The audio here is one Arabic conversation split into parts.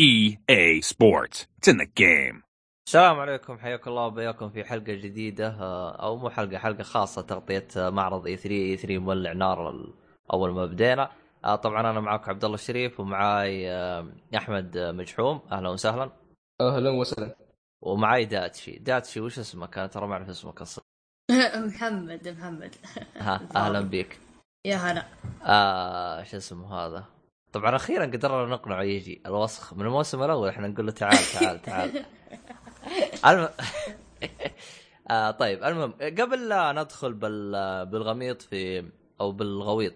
EA Sports. It's in the game. السلام عليكم. حياكم الله وبياكم في حلقة جديدة آه، أو مو حلقة حلقة خاصة تغطية آه، معرض اي 3 اي 3 مولع نار أول ما بدينا. آه، طبعا أنا معاكم عبد الله الشريف ومعاي أحمد مجحوم. أهلا وسهلا. أهلا وسهلا. ومعاي داتشي. داتشي وش اسمك؟ أنا ترى ما أعرف اسمك أصلا. محمد محمد. ها أهلا بك يا هلا. آه شو اسمه هذا؟ طبعا أخيرا قدرنا نقنعه يجي الوسخ. من الموسم الأول إحنا نقول له تعال تعال تعال. الم... آه طيب المهم قبل لا ندخل بال... بالغميط في أو بالغويط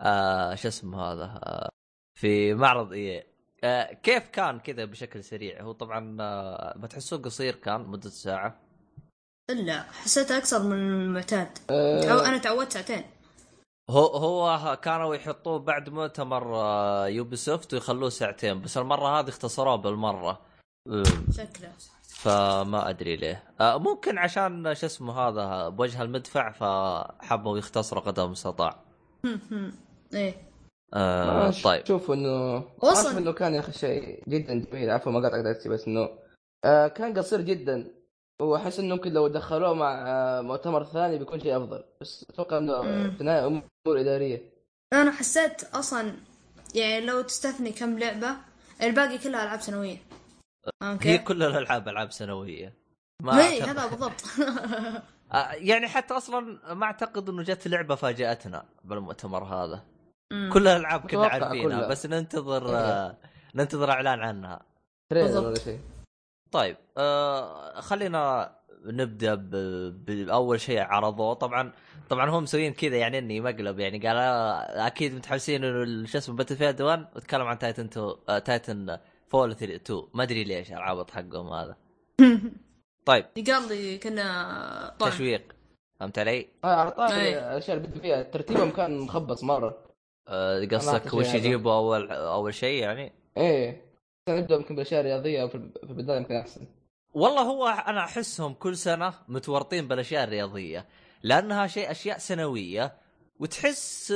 آه شو اسمه هذا؟ آه في معرض إيه. آه كيف كان كذا بشكل سريع؟ هو طبعا آه بتحسوه قصير كان مدة ساعة؟ لا حسيت أكثر من المعتاد. أه. أنا تعودت ساعتين. هو هو كانوا يحطوه بعد مؤتمر آه، يوبي سوفت ويخلوه ساعتين بس المرة هذه اختصروه بالمرة. أم، شكله. فما أدري ليه. آه، ممكن عشان شو اسمه هذا بوجه المدفع فحبوا يختصروا قدر المستطاع. إيه. آه طيب. شوف إنه وصل. عارف إنه كان يا أخي شيء جدا جميل عفوا ما قاطعك بس إنه آه كان قصير جدا. واحس إنه ممكن لو دخلوه مع آه مؤتمر ثاني بيكون شيء أفضل بس أتوقع إنه. في النهاية أمور إدارية أنا حسيت أصلا يعني لو تستثني كم لعبة الباقي كلها ألعاب سنوية فاهم هي؟ كل الألعاب ألعاب سنوية ما هي أعتقد- هذا بالضبط آه، يعني حتى أصلا ما أعتقد إنه جت لعبة فاجأتنا بالمؤتمر هذا مم. كل الألعاب كنا عارفينها كلها. بس ننتظر إيه. آه ننتظر إعلان عنها trailer. ولا شيء طيب آه خلينا نبدأ ب- بأول شيء عرضوه. طبعا طبعا هم مسويين كذا يعني إني مقلب يعني قال آه، أكيد متحمسين إنه شو اسمه Battlefield 1 وتكلم عن Titan 2 آه Titanfall 2 ما أدري ليش العبط حقهم هذا. طيب. قال لي كنا طعم تشويق. فهمت علي؟ على طاري إيه. الأشياء اللي بدي فيها. ترتيبهم كان مخبص مرة. آه قصدك وش. يجيبوا اول أول شيء يعني؟ إيه. نبدا يمكن بالاشياء الرياضيه في البداية يمكن أحسن. والله هو أنا أحسهم كل سنة متورطين بالأشياء الرياضية لأنها شيء أشياء سنوية وتحس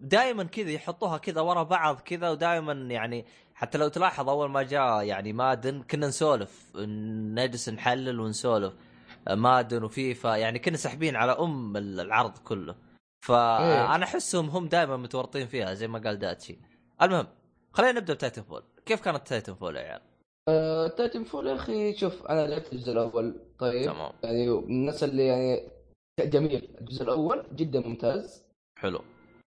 دائما كذا يحطوها كذا ورا بعض كذا ودائما يعني حتى لو تلاحظ أول ما جاء يعني مادن كنا نسولف نجلس نحلل ونسولف مادن وفيفا يعني كنا ساحبين على أم العرض كله. إيه. فأنا أحسهم هم دائما متورطين فيها زي ما قال داتشي. المهم خلينا نبدأ ب Titanfall كيف كانت Titanfall يا عيال؟ آه Titanfall يا أخي شوف أنا لعبت الجزء الأول طيب. تمام. يعني من الناس اللي يعني جميل. الجزء الأول جدا ممتاز. حلو.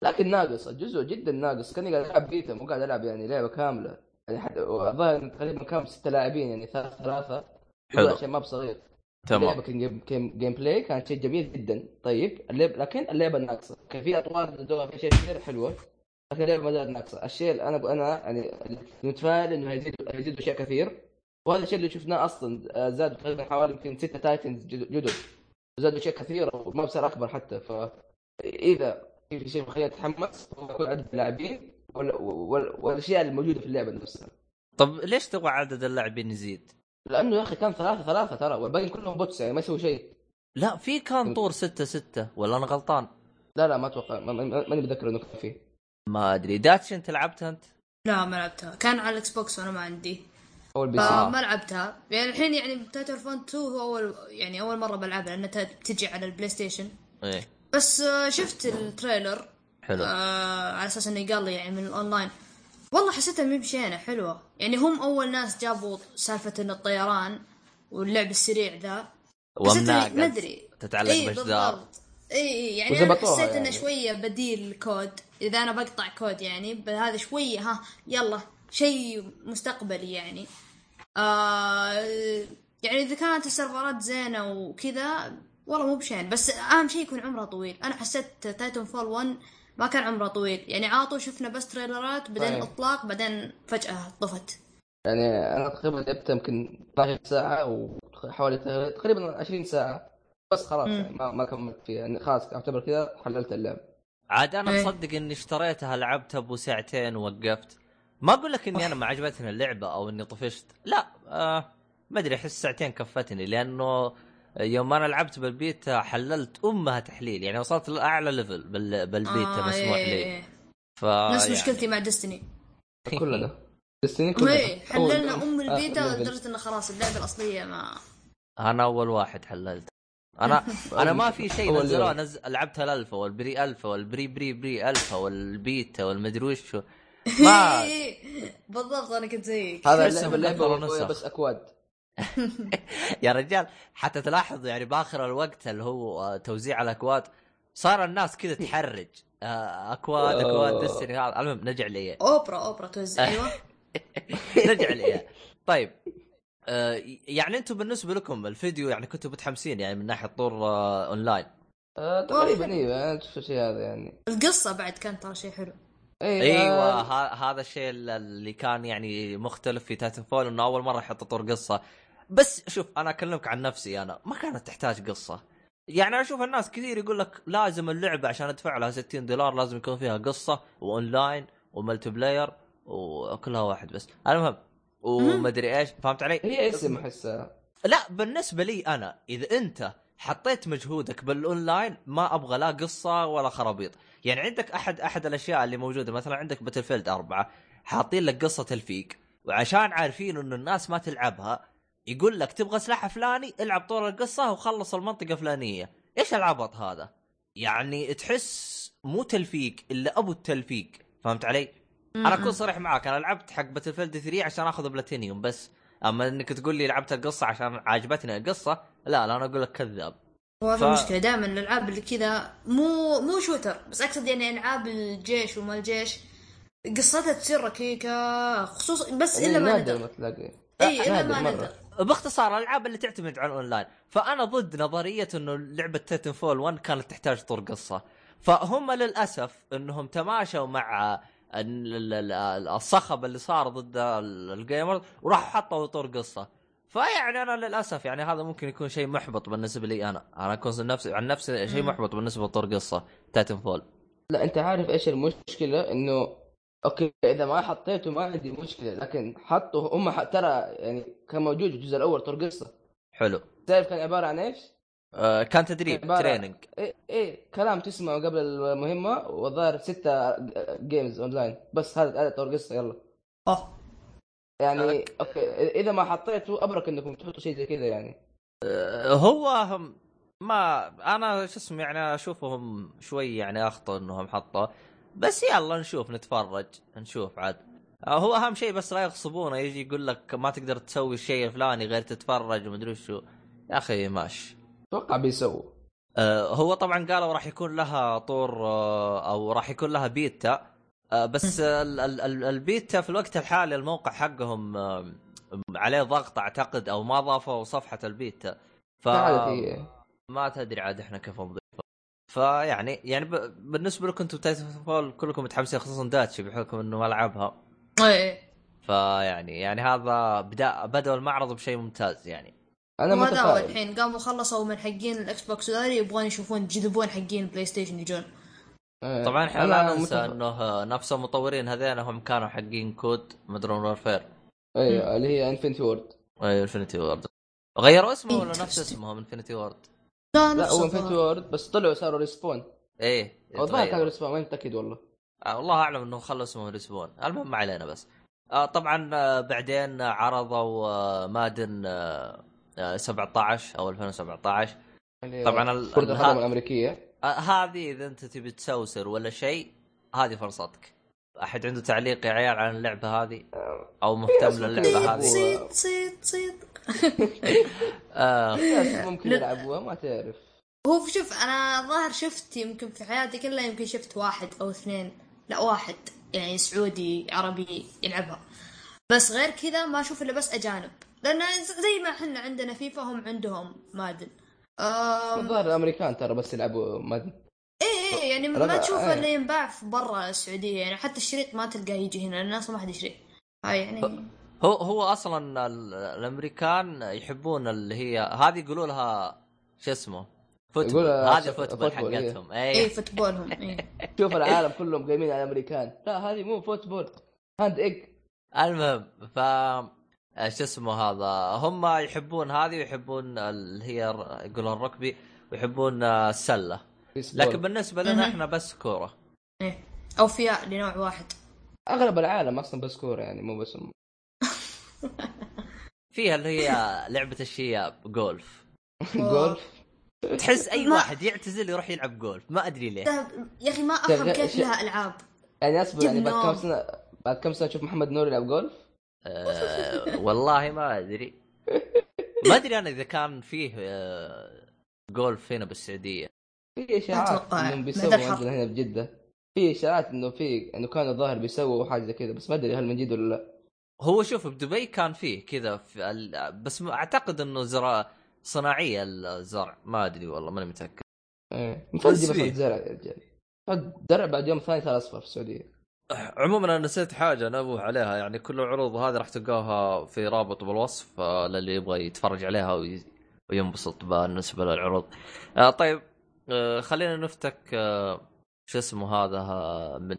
لكن ناقص الجزء جدا ناقص. كأني قاعد ألعب بيتا مو قاعد ألعب يعني لعبة كاملة. يعني حتى الظاهر تقريبا كان ستة لاعبين يعني ثلاثة ثلاثة. حلو. شيء map صغير. تمام. كان gameplay كانت شيء جميل جدا. طيب اللعبة لكن اللعبة ناقصة. كان في أطوار في اشياء كثير حلوة. لكن اللعبه ما زالت ناقصه الشيء اللي أنا أنا يعني متفائل إنه هيزيدوا هيزيدوا أشياء كثير. وهذا الشيء اللي شفناه أصلا آه، زادوا تقريبا حوالي يمكن ستة titans جد- جدد. زادوا أشياء كثيرة و map يصير أكبر حتى. فاذا في شيء مخليني أتحمس هو يكون عدد اللاعبين وال- وال- والأشياء الموجودة في اللعبة نفسها. طب ليش تبغى عدد اللاعبين يزيد؟ لأنه يا أخي كان ثلاثة ثلاثة ترى. والباقي كلهم bots يعني ما يسوي شيء. لا في كان طور ستة ستة. ولا أنا غلطان؟ لا لا ما أتوقع. ما- ما- ماني متذكر إنه كان فيه. ما أدري. داتش انت لعبتها أنت؟ لا ما لعبتها. كان على ال Xbox وأنا ما عندي. أو ال PC فما لعبتها. يعني الحين يعني Titanfall 2 هو اول يعني أول مرة بلعبها لأنها ت- بتجي على ال PlayStation. إيه. بس آه، شفت ال trailer. حلو. آه على أساس إنه قال لي يعني من الأونلاين. والله حسيتها مي بشينة حلوة. يعني هم أول ناس جابوا سالفة إن الطيران واللعب السريع ذا. ومناقز ما ادري تتعلق بجدار بالضبط. إي يعني أنا حسيت إنه يعني. شوية بديل COD إذا أنا بقطع COD يعني هذا شوية ها يلا شيء مستقبلي يعني. آه يعني إذا كانت السيرفرات زينة وكذا والله مو بشين بس أهم شيء يكون عمره طويل. أنا حسيت Titanfall 1 ما كان عمره طويل. يعني عاطوا شفنا بس تريلرات بعدين طيب. إطلاق بعدين فجأة طفت. يعني أنا تقريبا لعبت يمكن 12 ساعة وحوالي تقريبا 20 ساعة. بس خلاص مم. يعني ما ما كملت فيها. يعني خلاص اعتبر كذا حللت اللعب. عاد أنا إيه. مصدق إني اشتريتها لعبتها أبو ساعتين ووقفت. ما أقول لك إني أنا ما عجبتني اللعبة أو إني طفشت. لا آه ما أدري أحس ساعتين كفتني لأنه يوم أنا لعبت بالبيتا حللت أمها تحليل. يعني وصلت لأعلى level بال- بالبيتا آه مسموح إيه، لي إيه. ف نفس يعني- مشكلتي مع Destiny كلنا Destiny كلها. إيه حللنا أم البيتا. لدرجه إنه خلاص اللعبة الأصلية ما أنا أول واحد حللت. أنا أنا ما في شيء نزلوه يوم. نز... لعبت ال alpha وال pre-alpha وال pre pre pre-alpha وال beta والمدري وش ما بالضبط أنا كنت زيك. هذا لسه اللعبه. بس أكواد. يا رجال حتى تلاحظ يعني بآخر الوقت اللي هو توزيع الأكواد صار الناس كذا تحرج. آه، أكواد أكواد. دستني هذا. المهم نرجع لي. أوبرا أوبرا توزع أيوه. نرجع لي. طيب. يعني أنتم بالنسبة لكم الفيديو يعني كنتوا متحمسين يعني من ناحية طور آه، اونلاين آه، تقريبا أيوه أنا شفت الشيء هذا يعني. القصة بعد كانت ترى شيء حلو. إيه، أيوه آه، هذا الشيء اللي كان يعني مختلف في Titanfall إنه أول مرة يحط طور قصة. بس شوف أنا أكلمك عن نفسي أنا ما كانت تحتاج قصة. يعني أشوف الناس كثير يقول لك لازم اللعبة عشان ادفع لها 60 دولار لازم يكون فيها قصة و online و multiplayer وكلها واحد بس. المهم ومدري إيش. فهمت علي؟ هي اسم أحسها. لا بالنسبة لي أنا إذا أنت حطيت مجهودك بالأونلاين ما أبغى لا قصة ولا خرابيط. يعني عندك أحد أحد الأشياء اللي موجودة مثلا عندك Battlefield أربعة حاطين لك قصة تلفيق. وعشان عارفين إنه الناس ما تلعبها يقول لك تبغى سلاح فلاني العب طول القصة وخلص المنطقة فلانيه إيش العبط هذا؟ يعني تحس مو تلفيق إلا أبو التلفيق. فهمت علي؟ أنا اكون صريح معاك أنا لعبت حق Battlefield 3 عشان اخذ بلاتينيوم بس. اما انك تقول لي لعبت القصة عشان عجبتني القصة لا لا أنا أقول لك كذاب. هو ف- في مشكلة دائما الألعاب اللي كذا مو مو shooter بس أقصد يعني ألعاب الجيش وما الجيش قصتها تصير ركيكة خصوصا بس إلا ما ندر تلاقي. إي إلا ما. ندر باختصار الألعاب اللي تعتمد على الأونلاين. فأنا ضد نظرية إنه لعبة Titanfall 1 كانت تحتاج طور قصة. فهم للأسف إنهم تماشوا مع الصخب اللي صار ضد ال- ال gamers وراح حطوا طور قصة. فيعني أنا للأسف يعني هذا ممكن يكون شيء محبط بالنسبة لي أنا. أنا اكون نفسي عن نفسي شيء. محبط بالنسبة لطور قصة. Titanfall لا أنت عارف إيش المشكلة؟ إنه okay إذا ما حطيته ما عندي مشكلة لكن حطوا هم ترى يعني كان موجود الجزء الأول طور قصة. حلو. تعرف كان عبارة عن إيش؟ آه كان تدريب عبارة- training إيه إيه كلام تسمعه قبل المهمة والظاهر ستة games online بس هذا هذا طور قصة يلا. اوه يعني okay إذا ما حطيته أبرك إنكم تحطوا شيء زي كذا يعني. هو هم ما أنا شو اسمه يعني أشوفهم شوي يعني أخطأ إنهم حطوا. بس يلا نشوف نتفرج نشوف عاد. آه، هو أهم شيء بس لا يغصبونه يجي يقول لك ما تقدر تسوي الشيء الفلاني غير تتفرج ومدري وشو يا أخي ماشي. أتوقع بيسووا. آه، هو طبعا قالوا راح يكون لها طور آه، أو راح يكون لها بيتا. آه، بس ال- ال- ال- البيتا في الوقت الحالي الموقع حقهم عليه ضغط أعتقد أو ما ضافوا صفحة البيتا. ف ما تدري عاد إحنا كيف نضيفه فيعني يعني. بالنسبة لكم أنتم Titan كلكم متحمسين خصوصا داتشي بحكم إنه ما لعبها. إيه. فيعني يعني هذا بدأ بدأوا المعرض بشيء ممتاز يعني. أنا متفائل. الحين. قاموا خلصوا من حقين ال Xbox ذولي يبغون يشوفون يجذبون حقين ال PlayStation يجون. آه، طبعا إحنا لا ننسى متف- إنه نفس المطورين هذين هم كانوا حقين COD Modern Warfare أيوه اللي هي Infinity Ward اي Infinity Ward غيروا اسمه ولا نفس. اسمهم Infinity Ward لا لا هو. Infinity Ward بس طلعوا صاروا Respawn إيه الظاهر كانوا تغيروا. Respawn ما متاكد والله. آه والله أعلم انه خلوا اسمه Respawn المهم ما علينا بس. آه طبعا آه بعدين عرضوا آه Madden آه 17 أو 2017 اللي هي طبعا ال- كرة ال- القدم ها- الأمريكية. آه هذه إذا أنت تبي تسوسر ولا شيء هذه فرصتك. أحد عنده تعليق يا عيال عن اللعبة هذه؟ أو مهتم للعبة. هذه؟ صيد صيد صيد ناس ممكن. يلعبوها ما تعرف. هو شوف أنا ظاهر شفت يمكن في حياتي كلها يمكن شفت واحد أو اثنين. لا واحد يعني سعودي عربي يلعبها. بس غير كذا ما أشوف إلا بس أجانب. لأن زي ما إحنا عندنا فيفا هم عندهم Madden. آم، الظاهر الأمريكان ترى بس يلعبوا Madden. إيه إيه يعني لا، ما تشوف إيه. اللي ينباع في برا السعودية يعني حتى الشريط ما تلقاه يجي هنا لأن الناس ما حد يشتري. هاي يعني. هو هو أصلا ال- الأمريكان يحبون اللي هي هذه يقولوا لها شو اسمه؟ football هذه football إيه. حقتهم. إيه. اي football هم إيه. شوف العالم كلهم قايمين على الأمريكان. لا هذه مو football. hand egg. المهم ف آه، شو اسمه هذا هم يحبون هذه ويحبون اللي هي يقولون الركبي ويحبون آه، السلة. لكن بالنسبة لنا. إحنا بس كورة. إيه. أوفياء لنوع واحد. أغلب العالم أصلا بس كورة يعني مو بس فيها اللي هي لعبة الشياب جولف جولف تحس أي ما- واحد يعتزل يروح يلعب جولف ما أدري ليه. طيب، يا أخي ما أفهم شغال- كيف لها ألعاب. يعني أصبر يعني بعد كم. سنه بعد كم سنة تشوف محمد نور يلعب جولف أه والله ما أدري. ما أدري أنا إذا كان فيه آه، جولف هنا بالسعودية. في إشاعات. إنهم بيسووا. عندنا هنا بجده في إشاعات إنه في إنه كان الظاهر بيسووا حاجة زي كذا بس ما أدري هل من جد ولا لا. هو شوف بدبي كان فيه كذا في ال... بس م- أعتقد إنه زرع صناعية الزرع. ما أدري والله ماني متأكد. إيه المفروض بس يجيب فيه. أصلا زرع يا رجال. درع بعد يوم ثاني ثلاث اصفر في السعودية. عموما أنا نسيت حاجة انوه عليها يعني كل العروض هذه راح تلقاها في رابط بالوصف آه، للي يبغى يتفرج عليها وي... وينبسط بالنسبة للعروض. آه طيب آه خلينا نفتك آه شو اسمه هذا آه، من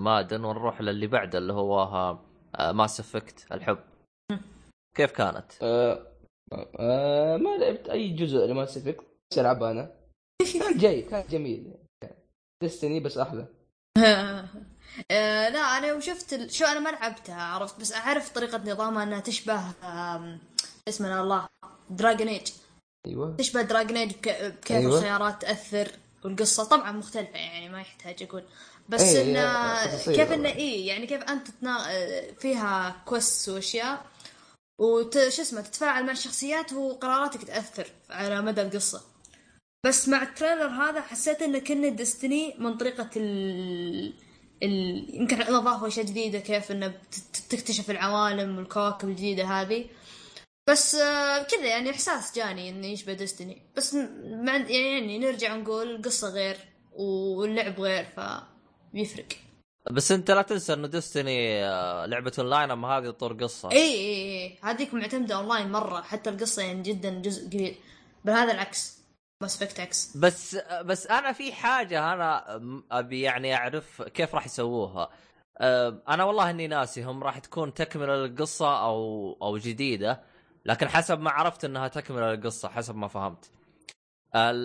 Madden ونروح للي بعده اللي هو آه Mass Effect الحب. كيف كانت؟ آه آه ما لعبت أي جزء ل Mass Effect بس ألعبها أنا. كان جاي كان جميل. Destiny بس أحلى. آه، لا أنا يوم شفت ال... شو أنا ما لعبتها عرفت بس أعرف طريقة نظامها إنها تشبه اسمنا الله Dragon Age أيوه. تشبه Dragon Age بك... بكيف أيوة. الخيارات تأثر والقصة. طبعا مختلفة يعني ما يحتاج أقول. بس إيه، إنه كيف. إنه إيه يعني كيف أنت تنا... فيها quest وأشياء وت... شو اسمه تتفاعل مع الشخصيات وقراراتك تأثر على مدى القصة. بس مع ال trailer هذا حسيت إنه كأنه Destiny من طريقة ال... ال... يمكن اضافوا اشياء جديده كيف إنه تكتشف العوالم والكواكب الجديدة هذه. بس آه، كذا يعني إحساس جاني انه يشبه Destiny بس م- مع يعني نرجع نقول القصة غير واللعب غير ف بيفرق بس أنت لا تنسى إنه Destiny لعبة اونلاين أما هذه طور قصة. إي إي إي. هذيك معتمدة اونلاين مرة حتى القصة يعني جدا جزء كبير. بل هذا العكس. Mass Effect عكس بس بس أنا في حاجة أنا أبي يعني أعرف كيف راح يسووها. أنا والله إني ناسي هم راح تكون تكملة للقصة أو أو جديدة لكن حسب ما عرفت إنها تكملة للقصة حسب ما فهمت.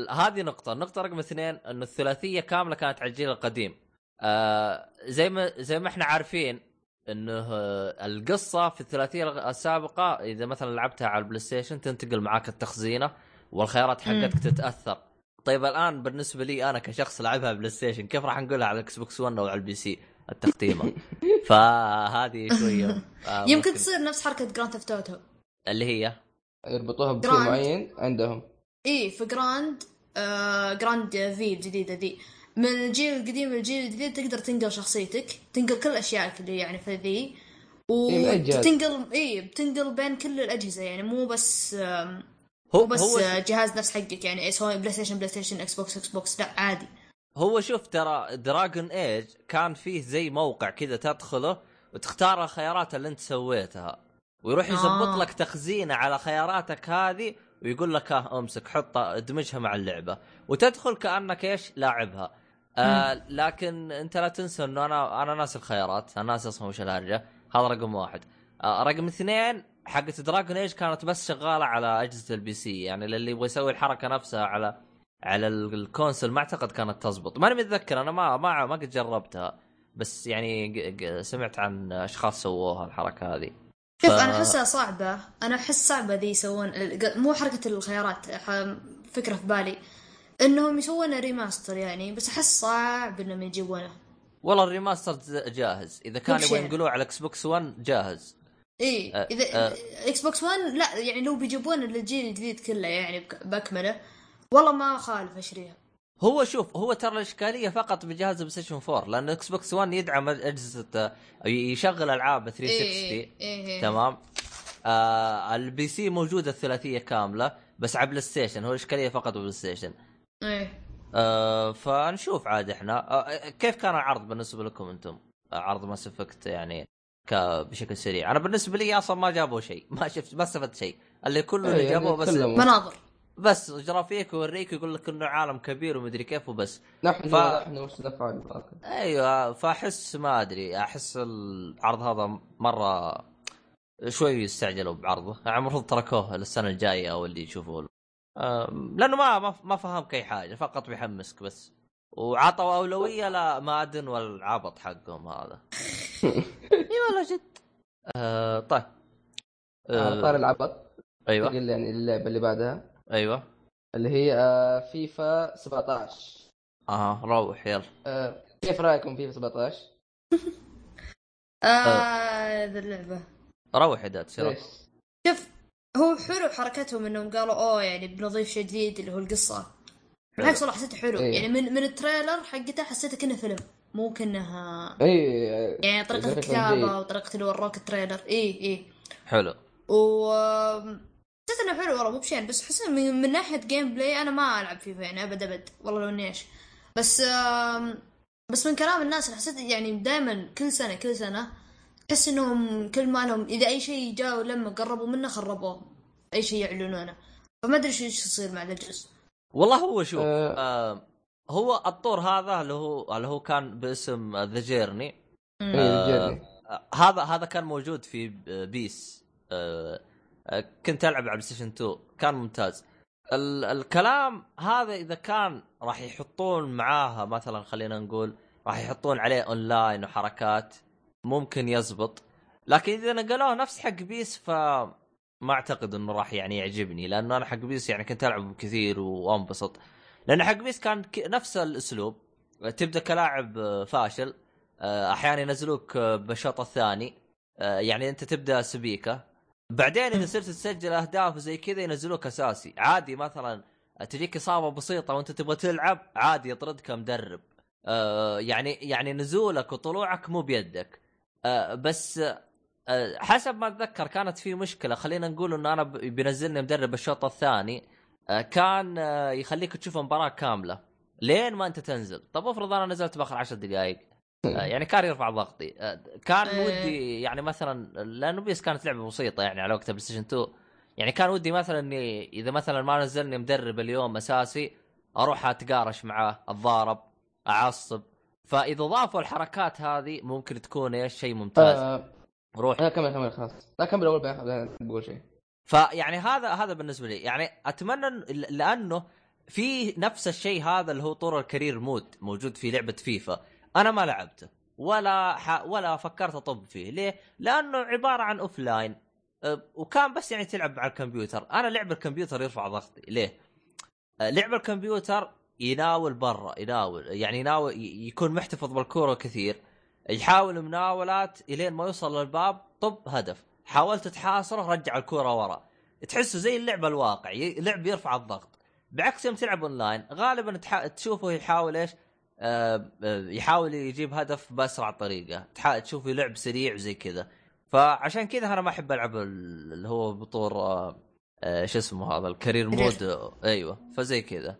هذه نقطة. النقطه رقم اثنين إنه الثلاثية كاملة كانت على الجيل القديم. أه، زي ما زي ما إحنا عارفين إنه القصة في الثلاثية السابقة إذا مثلا لعبتها على ال PlayStation تنتقل معاك التخزينة. والخيارات حقتك تتأثر. طيب الآن بالنسبة لي أنا كشخص لعبها PlayStation كيف راح نقولها على ال Xbox 1 أو على ال PC؟ التختيمة. فهذه شوية آه، يمكن تصير نفس حركة Grand Theft Auto اللي هي؟ يربطوها بشيء. معين عندهم. اي في Grand آه Grand في الجديدة ذي من الجيل القديم للجيل الجديد تقدر تنقل شخصيتك تنقل كل اشيائك اللي يعني في ذي. إيه،. وتنقل اي بتنقل بين كل الأجهزة يعني مو بس آم، هو بس هو جهاز نفس حقك يعني سواء بلاي ستيشن بلاي ستيشن إكس بوكس إكس بوكس لا عادي. هو شوف ترى Dragon Age كان فيه زي موقع كذا تدخله وتختار الخيارات اللي انت سويتها. ويروح يزبط آه. لك تخزينه على خياراتك هذه ويقول لك آه امسك حطها ادمجها مع اللعبة. وتدخل كأنك إيش؟ لاعبها. آه لكن انت لا تنسى إنه أنا أنا ناسي الخيارات. أنا ناسي أصلا وش الهرجة. هذا رقم واحد. آه رقم اثنين حقت Dragon Age كانت بس شغالة على أجهزة ال PC يعني للي يبغى يسوي الحركة نفسها على على ال- ال console ما أعتقد كانت تزبط. ماني متذكر أنا ما ما ما قد جربتها. بس يعني سمعت عن أشخاص سووها الحركة هذه. شوف ف- أنا أحسها صعبة. أنا أحس صعبة ذي يسوون مو حركة الخيارات. فكرة في بالي. إنهم يسوون remaster يعني بس أحس صعب إنهم يجيبونه. والله ال remaster جاهز. إذا كان كل يبغى شيء. ينقلوه على Xbox 1 جاهز. إيه أه، إذا أه. Xbox 1 لا يعني لو بيجيبون للجيل الجديد كله يعني باكمله والله ما اخالف اشتريها هو شوف هو ترى الإشكالية فقط بجهاز PlayStation 4 لأن Xbox 1 يدعم أجهزة أو يشغل ألعاب 360 إيه إيه. تمام آه ال PC موجودة الثلاثية كاملة بس على PlayStation هو الإشكالية فقط PlayStation إيه آه فنشوف عاد إحنا آه كيف كان العرض بالنسبة لكم أنتم؟ آه عرض Mass Effect يعني بشكل سريع، أنا بالنسبة لي أصلا ما جابوا شيء، ما شفت ما استفدت شيء، اللي كله اللي إيه، يعني جابوه بس. مناظر. بس جرافيك ويوريك يقول لك إنه عالم كبير ومدري كيف وبس. نحن ف- نحن وش نفعل. أيوه فأحس ما أدري. أحس العرض هذا مرة شوي يستعجلوا بعرضه، يعني المفروض تركوه للسنة الجاية أو اللي يشوفوه لأنه ما ما- ما فهمك اي حاجة. فقط بيحمسك بس. وعطوا أولوية لمادن والعبط حقهم هذا. والله جد؟ آه طيب. على طاري آه العبط أيوه. تقول يعني اللعبة اللي بعدها. أيوه. اللي هي آه، فيفا 17 آه روح يلا. آه، كيف رأيكم فيفا 17؟ آه ذا اللعبة. روح يا داد ليش؟ شوف هو حلو حركتهم إنهم قالوا أوه يعني بنضيف شيء جديد اللي هو القصة. بالعكس والله حسيته حلو. إيه. يعني من من ال trailer حقته حسيته كأنه فيلم. مو كأنه إي يعني الكتابة جيد. وطريقة اللي وروك ال trailer إي إي. حلو. و حسيت إنه حلو والله مو بشين بس حسيت من, من ناحية gameplay أنا ما ألعب فيفا يعني أبد أبد. والله لو إني إيش. بس بس من كلام الناس اللي حسيت يعني دائما كل سنة كل سنة تحس إنهم كل ما لهم إذا أي شيء جاوا لما قربوا منه خربوه. أي شيء يعلنونه. فما أدري شو إيش يصير مع ذا الجزء. والله هو شوف آه. آه هو الطور هذا اللي هو اللي هو كان باسم ذا جيرني آه، جيرني. هذا هذا كان موجود في PES آه، آه، كنت ألعب على PlayStation 2 كان ممتاز. ال- الكلام هذا إذا كان راح يحطون معاها مثلا خلينا نقول راح يحطون عليه اونلاين وحركات ممكن يزبط. لكن إذا نقلوه نفس حق PES ف ما أعتقد إنه راح يعني يعجبني لأنه أنا حق بيس يعني كنت العب كثير وأنبسط. لأن حق بيس كان نفس الأسلوب. تبدأ كلاعب آه، فاشل. آه، أحيانا ينزلوك آه، بالشوط الثاني. آه، يعني أنت تبدأ سبيكة. بعدين إذا صرت تسجل أهداف زي كذا ينزلوك أساسي. عادي مثلا تجيك إصابة بسيطة وأنت تبغى تلعب عادي يطردك مدرب. آه، يعني يعني نزولك وطلوعك مو بيدك. آه، بس آه، حسب ما أتذكر كانت في مشكلة. خلينا نقول انه أنا بينزلني مدرب الشوط الثاني. آه، كان آه، يخليك تشوف المباراه كاملة. لين ما انت تنزل. طب افرض أنا نزلت باخر عشر دقائق آه، يعني كان يرفع ضغطي. آه، كان إيه. ودي يعني مثلا لأنه PES كانت لعبة بسيطة يعني على وقت PlayStation 2 يعني كان ودي مثلا إني إذا مثلا ما نزلني مدرب اليوم أساسي أروح أتقارش معاه أتضارب أعصب. فإذا ضافوا الحركات هذه ممكن تكون إيش؟ شيء ممتاز. آه، روح. لا كمل كمل خلاص. لا كمل أول بقول شيء. فيعني هذا هذا بالنسبة لي. يعني أتمنى لأنه في نفس الشيء هذا اللي هو طور ال career mode موجود في لعبة فيفا. أنا ما لعبته ولا ح... ولا فكرت أطب فيه. ليه؟ لأنه عبارة عن offline وكان بس يعني تلعب على الكمبيوتر. أنا لعب الكمبيوتر يرفع ضغطي. ليه؟ لعب الكمبيوتر يناول برا يناول يعني يناول يكون محتفظ بالكورة كثير. يحاول مناولات إلين ما يوصل للباب طب هدف. حاولت تحاصره رجع الكورة ورا. تحسه زي اللعبه الواقع ي- لعب يرفع الضغط. بعكس يوم تلعب اونلاين غالبا تح... تشوفه يحاول إيش؟ آه آه، يحاول يجيب هدف بأسرع طريقة. تح... تشوفه لعب سريع وزي كذا. فعشان كذا أنا ما أحب ألعب ال- اللي هو بطور آه آه شو اسمه هذا ال career mode. أيوه فزي كذا.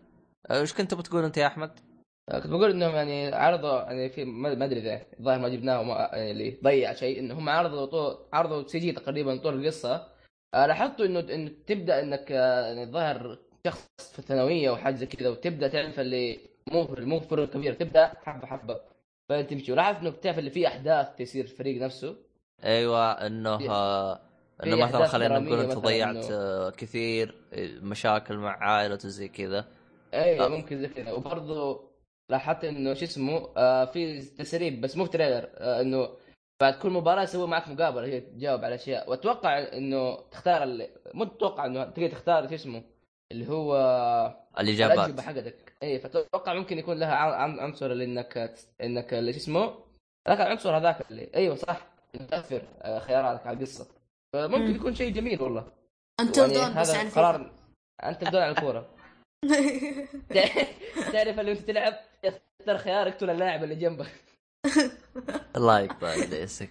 إيش كنت بتقول أنت يا أحمد؟ آه، كنت بقول إنهم يعني عرضوا يعني في ما أدري إذا الظاهر ما جبناه وما يعني اللي ضيع شيء إنهم عرضوا طول عرضوا CG تقريبا طول القصة. آه، لاحظتوا إنه انه تبدأ إنك يعني الظاهر شخص في الثانوية أو حاجة زي كذا وتبدأ تعرف اللي مو مو فرق كبير تبدأ حبة حبة فتمشي. ولاحظت إنه تعرف اللي في أحداث تصير في الفريق نفسه. أيوه إنه إنه مثلا خلينا نقول انت ضيعت إنه- كثير مشاكل مع عائلته زي كذا. اي آه. ممكن زي كذا. وبرضه لاحظت إنه شو اسمه آه في تسريب بس مو في تريلر آه إنه بعد كل مباراة يسوي معك مقابلة هي تجاوب على أشياء. وأتوقع إنه تختار اللي مو تتوقع إنه تقدر تختار شو اسمه اللي هو الأجوبة الاجابات حقتك. اي فتوقع ممكن يكون لها عن- عن- عنصر اللي إنك اللي شو اسمه ذاك العنصر هذاك اللي أيوه صح تاثر آه، خياراتك على القصة. فممكن مم. يكون شيء جميل والله. انتل يعني دون بس عن قرار أنت بدون على الكورة. تعرف اللي انت تلعب؟ تختار خيارك طول اللاعب اللي جنبك. الله يقطع ليسك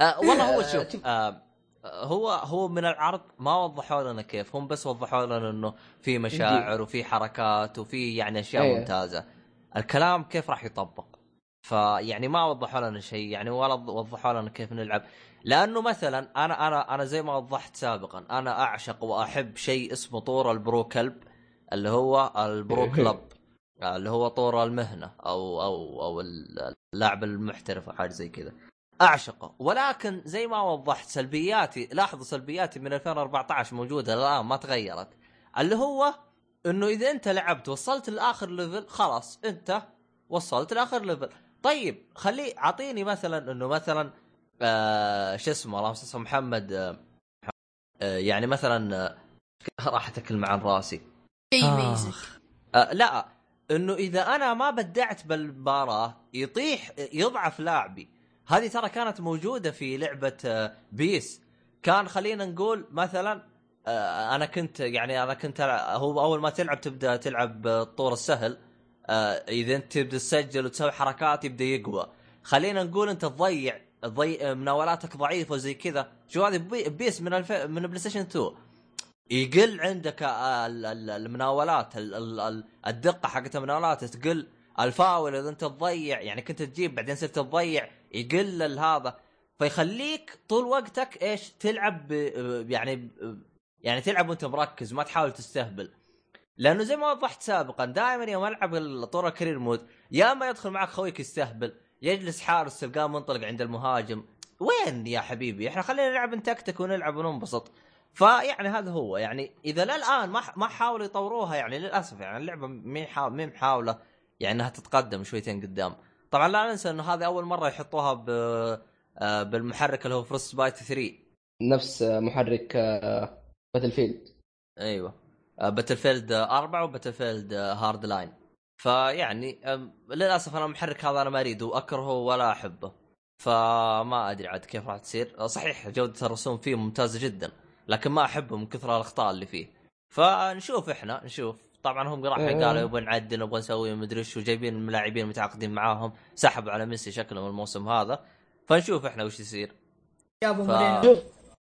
آه والله هو آه، شوف. شوف. آه هو هو من العرض ما وضحوا لنا كيف هم بس وضحوا لنا إنه في مشاعر وفي حركات وفي يعني أشياء أيه. ممتازة. الكلام كيف راح يطبق. فيعني ما وضحوا لنا شيء يعني ولا وضحوا لنا كيف نلعب. لأنه مثلا أنا أنا أنا زي ما وضحت سابقا أنا أعشق وأحب شيء اسمه طور ال pro club. اللي هو ال pro club اللي هو طور المهنة أو أو أو اللاعب المحترف أو حاجة زي كذا. أعشقه. ولكن زي ما وضحت سلبياتي لاحظوا سلبياتي من 2014 موجودة الآن ما تغيرت. اللي هو إنه إذا أنت لعبت وصلت لآخر level خلاص أنت وصلت لآخر level طيب خليه أعطيني مثلا إنه مثلا آه شو اسمه اللهم صل على محمد آه آه يعني مثلا آه راح اتكلم عن راسي. شيء آه. يميزك. آه لا إنه إذا أنا ما بدعت بالمباراة يطيح يضعف لاعبي. هذه ترى كانت موجودة في لعبة آه، بيس. كان خلينا نقول مثلا آه، أنا كنت يعني أنا كنت هو أول ما تلعب تبدأ تلعب الطور السهل. آه، إذا أنت تبدأ تسجل وتسوي حركات يبدأ يقوى. خلينا نقول أنت تضيع تضيع مناولاتك ضعيفة وزي كذا. شو هذه؟ بي- بيس من الف... من بلاي ستيشن 2 يقل عندك ال- ال- المناولات ال- ال- ال- الدقة حقت المناولات تقل الفاول إذا أنت تضيع يعني كنت تجيب بعدين صرت تضيع يقل هذا. فيخليك طول وقتك إيش؟ تلعب يعني يعني تلعب وأنت مركز ما تحاول تستهبل. لأنه زي ما وضحت سابقا دائما يوم ألعب الطور ال career mode يا إما يدخل معك خويك يستهبل يجلس حارس تلقاه منطلق عند المهاجم. وين يا حبيبي؟ إحنا خلينا نلعب نتكتك ونلعب وننبسط. فيعني هذا هو. يعني إذا للآن ما ما حاولوا يطوروها يعني للأسف يعني اللعبة مي محاولة يعني إنها تتقدم شويتين قدام. طبعا لا ننسى إنه هذه أول مرة يحطوها ب آه، بالمحرك اللي هو فروست بايت 3 نفس محرك باتل فيلد أيوه. باتل فيلد 4 وباتل فيلد هارد لاين فيعني للأسف أنا المحرك هذا أنا ما أريده وأكرهه ولا أحبه. فما أدري عاد كيف راح تصير. صحيح جودة الرسوم فيه ممتازة جدا. لكن ما أحبه من كثر الأخطاء اللي فيه. فنشوف إحنا نشوف. طبعا هم راح إيه. قالوا يبغى نعدل نبغى نسوي مدري إيش وجايبين الملاعبين متعاقدين معاهم. سحبوا على ميسي شكلهم الموسم هذا. فنشوف إحنا وش يصير. جابوا ف- مورينو شوف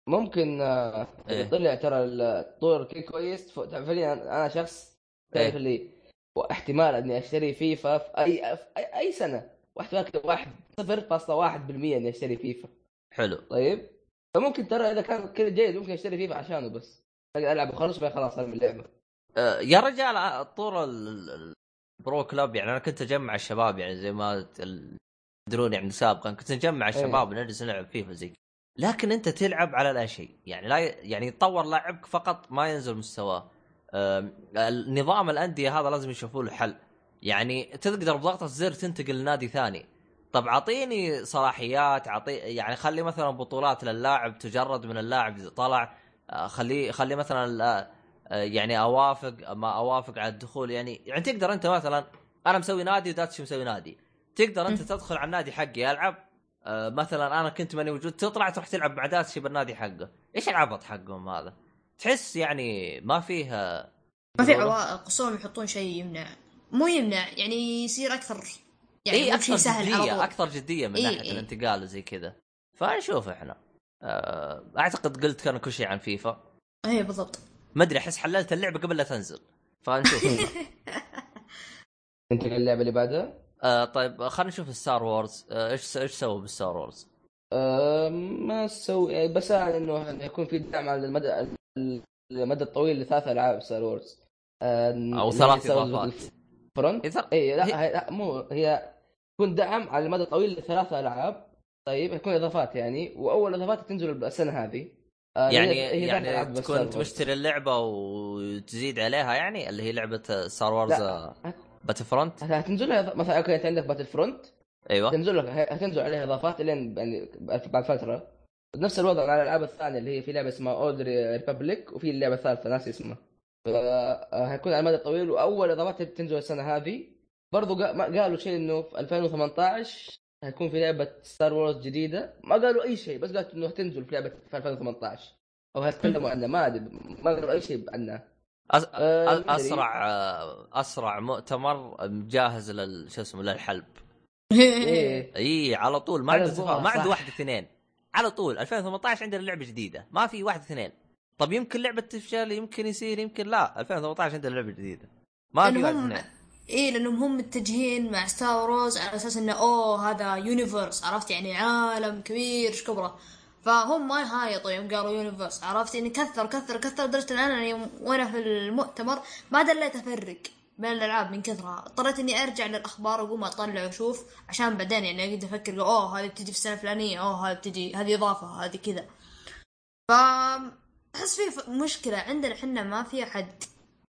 ممكن آه، إيه. طلع ترى الطور كي كويس. ف- فعليا أنا شخص تعرف إيه. اللي واحتمال إني أشتري فيفا في أي في أي, أي سنة. واحتمال واحد صفر فاصلة واحد بالمية إني أشتري فيفا. حلو. طيب؟ فممكن ترى إذا كان كذا جيد ممكن أشتري فيفا عشانه بس. ألعب وخلص خلاص أرمي اللعبة. آه، يا رجال طور ال- ال- ال pro club يعني أنا كنت أجمع الشباب يعني زي ما تدرون يعني سابقا كنت نجمع الشباب نجلس نلعب فيفا زي. لكن أنت تلعب على لا شيء يعني لا يعني يتطور لاعبك فقط ما ينزل مستواه آم، النظام الأندية هذا لازم يشوفوا له حل يعني تقدر بضغطة زر تنتقل لنادي ثاني. طب اعطيني صلاحيات اعطي يعني خلي مثلا بطولات للاعب تجرد من اللاعب طلع آه، خليه خلي مثلا آه، يعني أوافق ما أوافق على الدخول. يعني يعني تقدر أنت مثلا أنا مسوي نادي وداتشي مسوي نادي. تقدر أنت. تدخل على النادي حقي العب آه، مثلا أنا كنت ماني موجود تطلع تروح تلعب مع داتشي بالنادي حقه. إيش العبط حقهم هذا؟ تحس يعني ما فيه آه، ما في عوائق قصهم يحطون شيء يمنع. مو يمنع يعني يصير أكثر يعني شيء أكثر سهل جدية أكثر جدية من إي، ناحية إي. الانتقال وزي كذا. فنشوف إحنا آه، أعتقد قلت كان كل شيء عن فيفا. اي بالضبط. ما أدري أحس حللت اللعبة قبل لا تنزل. فنشوف ننتقل اللعبة اللي بعدها؟ آه طيب خلينا نشوف ستار وورز. آه، إيش إيش سووا بالستار وورز؟ آه، ما سوي يعني بس يعني إنه يكون في دعم على المدى المدى الطويل لثلاث ألعاب ستار وورز. أو ثلاث إضافات. فرونت؟ اي لا هي- هي... لا، مو هي تكون دعم على المدى الطويل لثلاث ألعاب. طيب يكون إضافات يعني. وأول إضافات تنزل السنة هذه. آه، يعني هي- يعني تكون. مشتري اللعبة وتزيد عليها يعني اللي هي لعبة ستار وورز. باتل فرونت هتنزل لها مثلا okay أنت عندك باتل فرونت أيوه. تنزل لك هتنزل عليها إضافات لين يعني بعد فترة. نفس الوضع على الألعاب الثانية اللي هي في لعبة اسمها اولد ريبابليك وفي اللعبه الثالثه ناسي اسمها. هيكون على المدى الطويل وأول إضافات تنزل السنة هذه برضو قا- ما قالوا شيء إنه في 2018 هيكون في لعبة ستار وورز جديدة. ما قالوا أي شيء بس قالوا إنه هتنزل في لعبة في 2018 أو هيتكلموا عنها ما أدري ما قالوا أي شيء عنها. أس... أدري. أسرع آه، أسرع مؤتمر جاهز لل شو اسمه للحلب. إيه. إي على طول ما عنده ما عنده. واحد اثنين. على طول 2018 عندنا لعبة جديدة ما في واحد اثنين. طب يمكن لعبة تفشل يمكن يصير يمكن لا 2018 عندنا لعبة جديدة. ما في واحد اثنين. إيه لأنهم هم متجهين مع ستار وورز على أساس إنه أوه هذا universe عرفت؟ يعني عالم كبير إيش كبره؟ فهم ما يهايطوا يوم قالوا universe عرفت؟ يعني كثر كثر كثر لدرجة إن أنا يوم وأنا في المؤتمر ما دليت أفرق بين الألعاب من كثرها. اضطريت إني أرجع للأخبار وأقوم أطلع وأشوف عشان بعدين يعني أقدر أفكر أوه هذه بتجي في السنة الفلانية أوه هذه بتجي هذه إضافة هذه كذا. ف أحس في مشكلة عندنا إحنا ما في أحد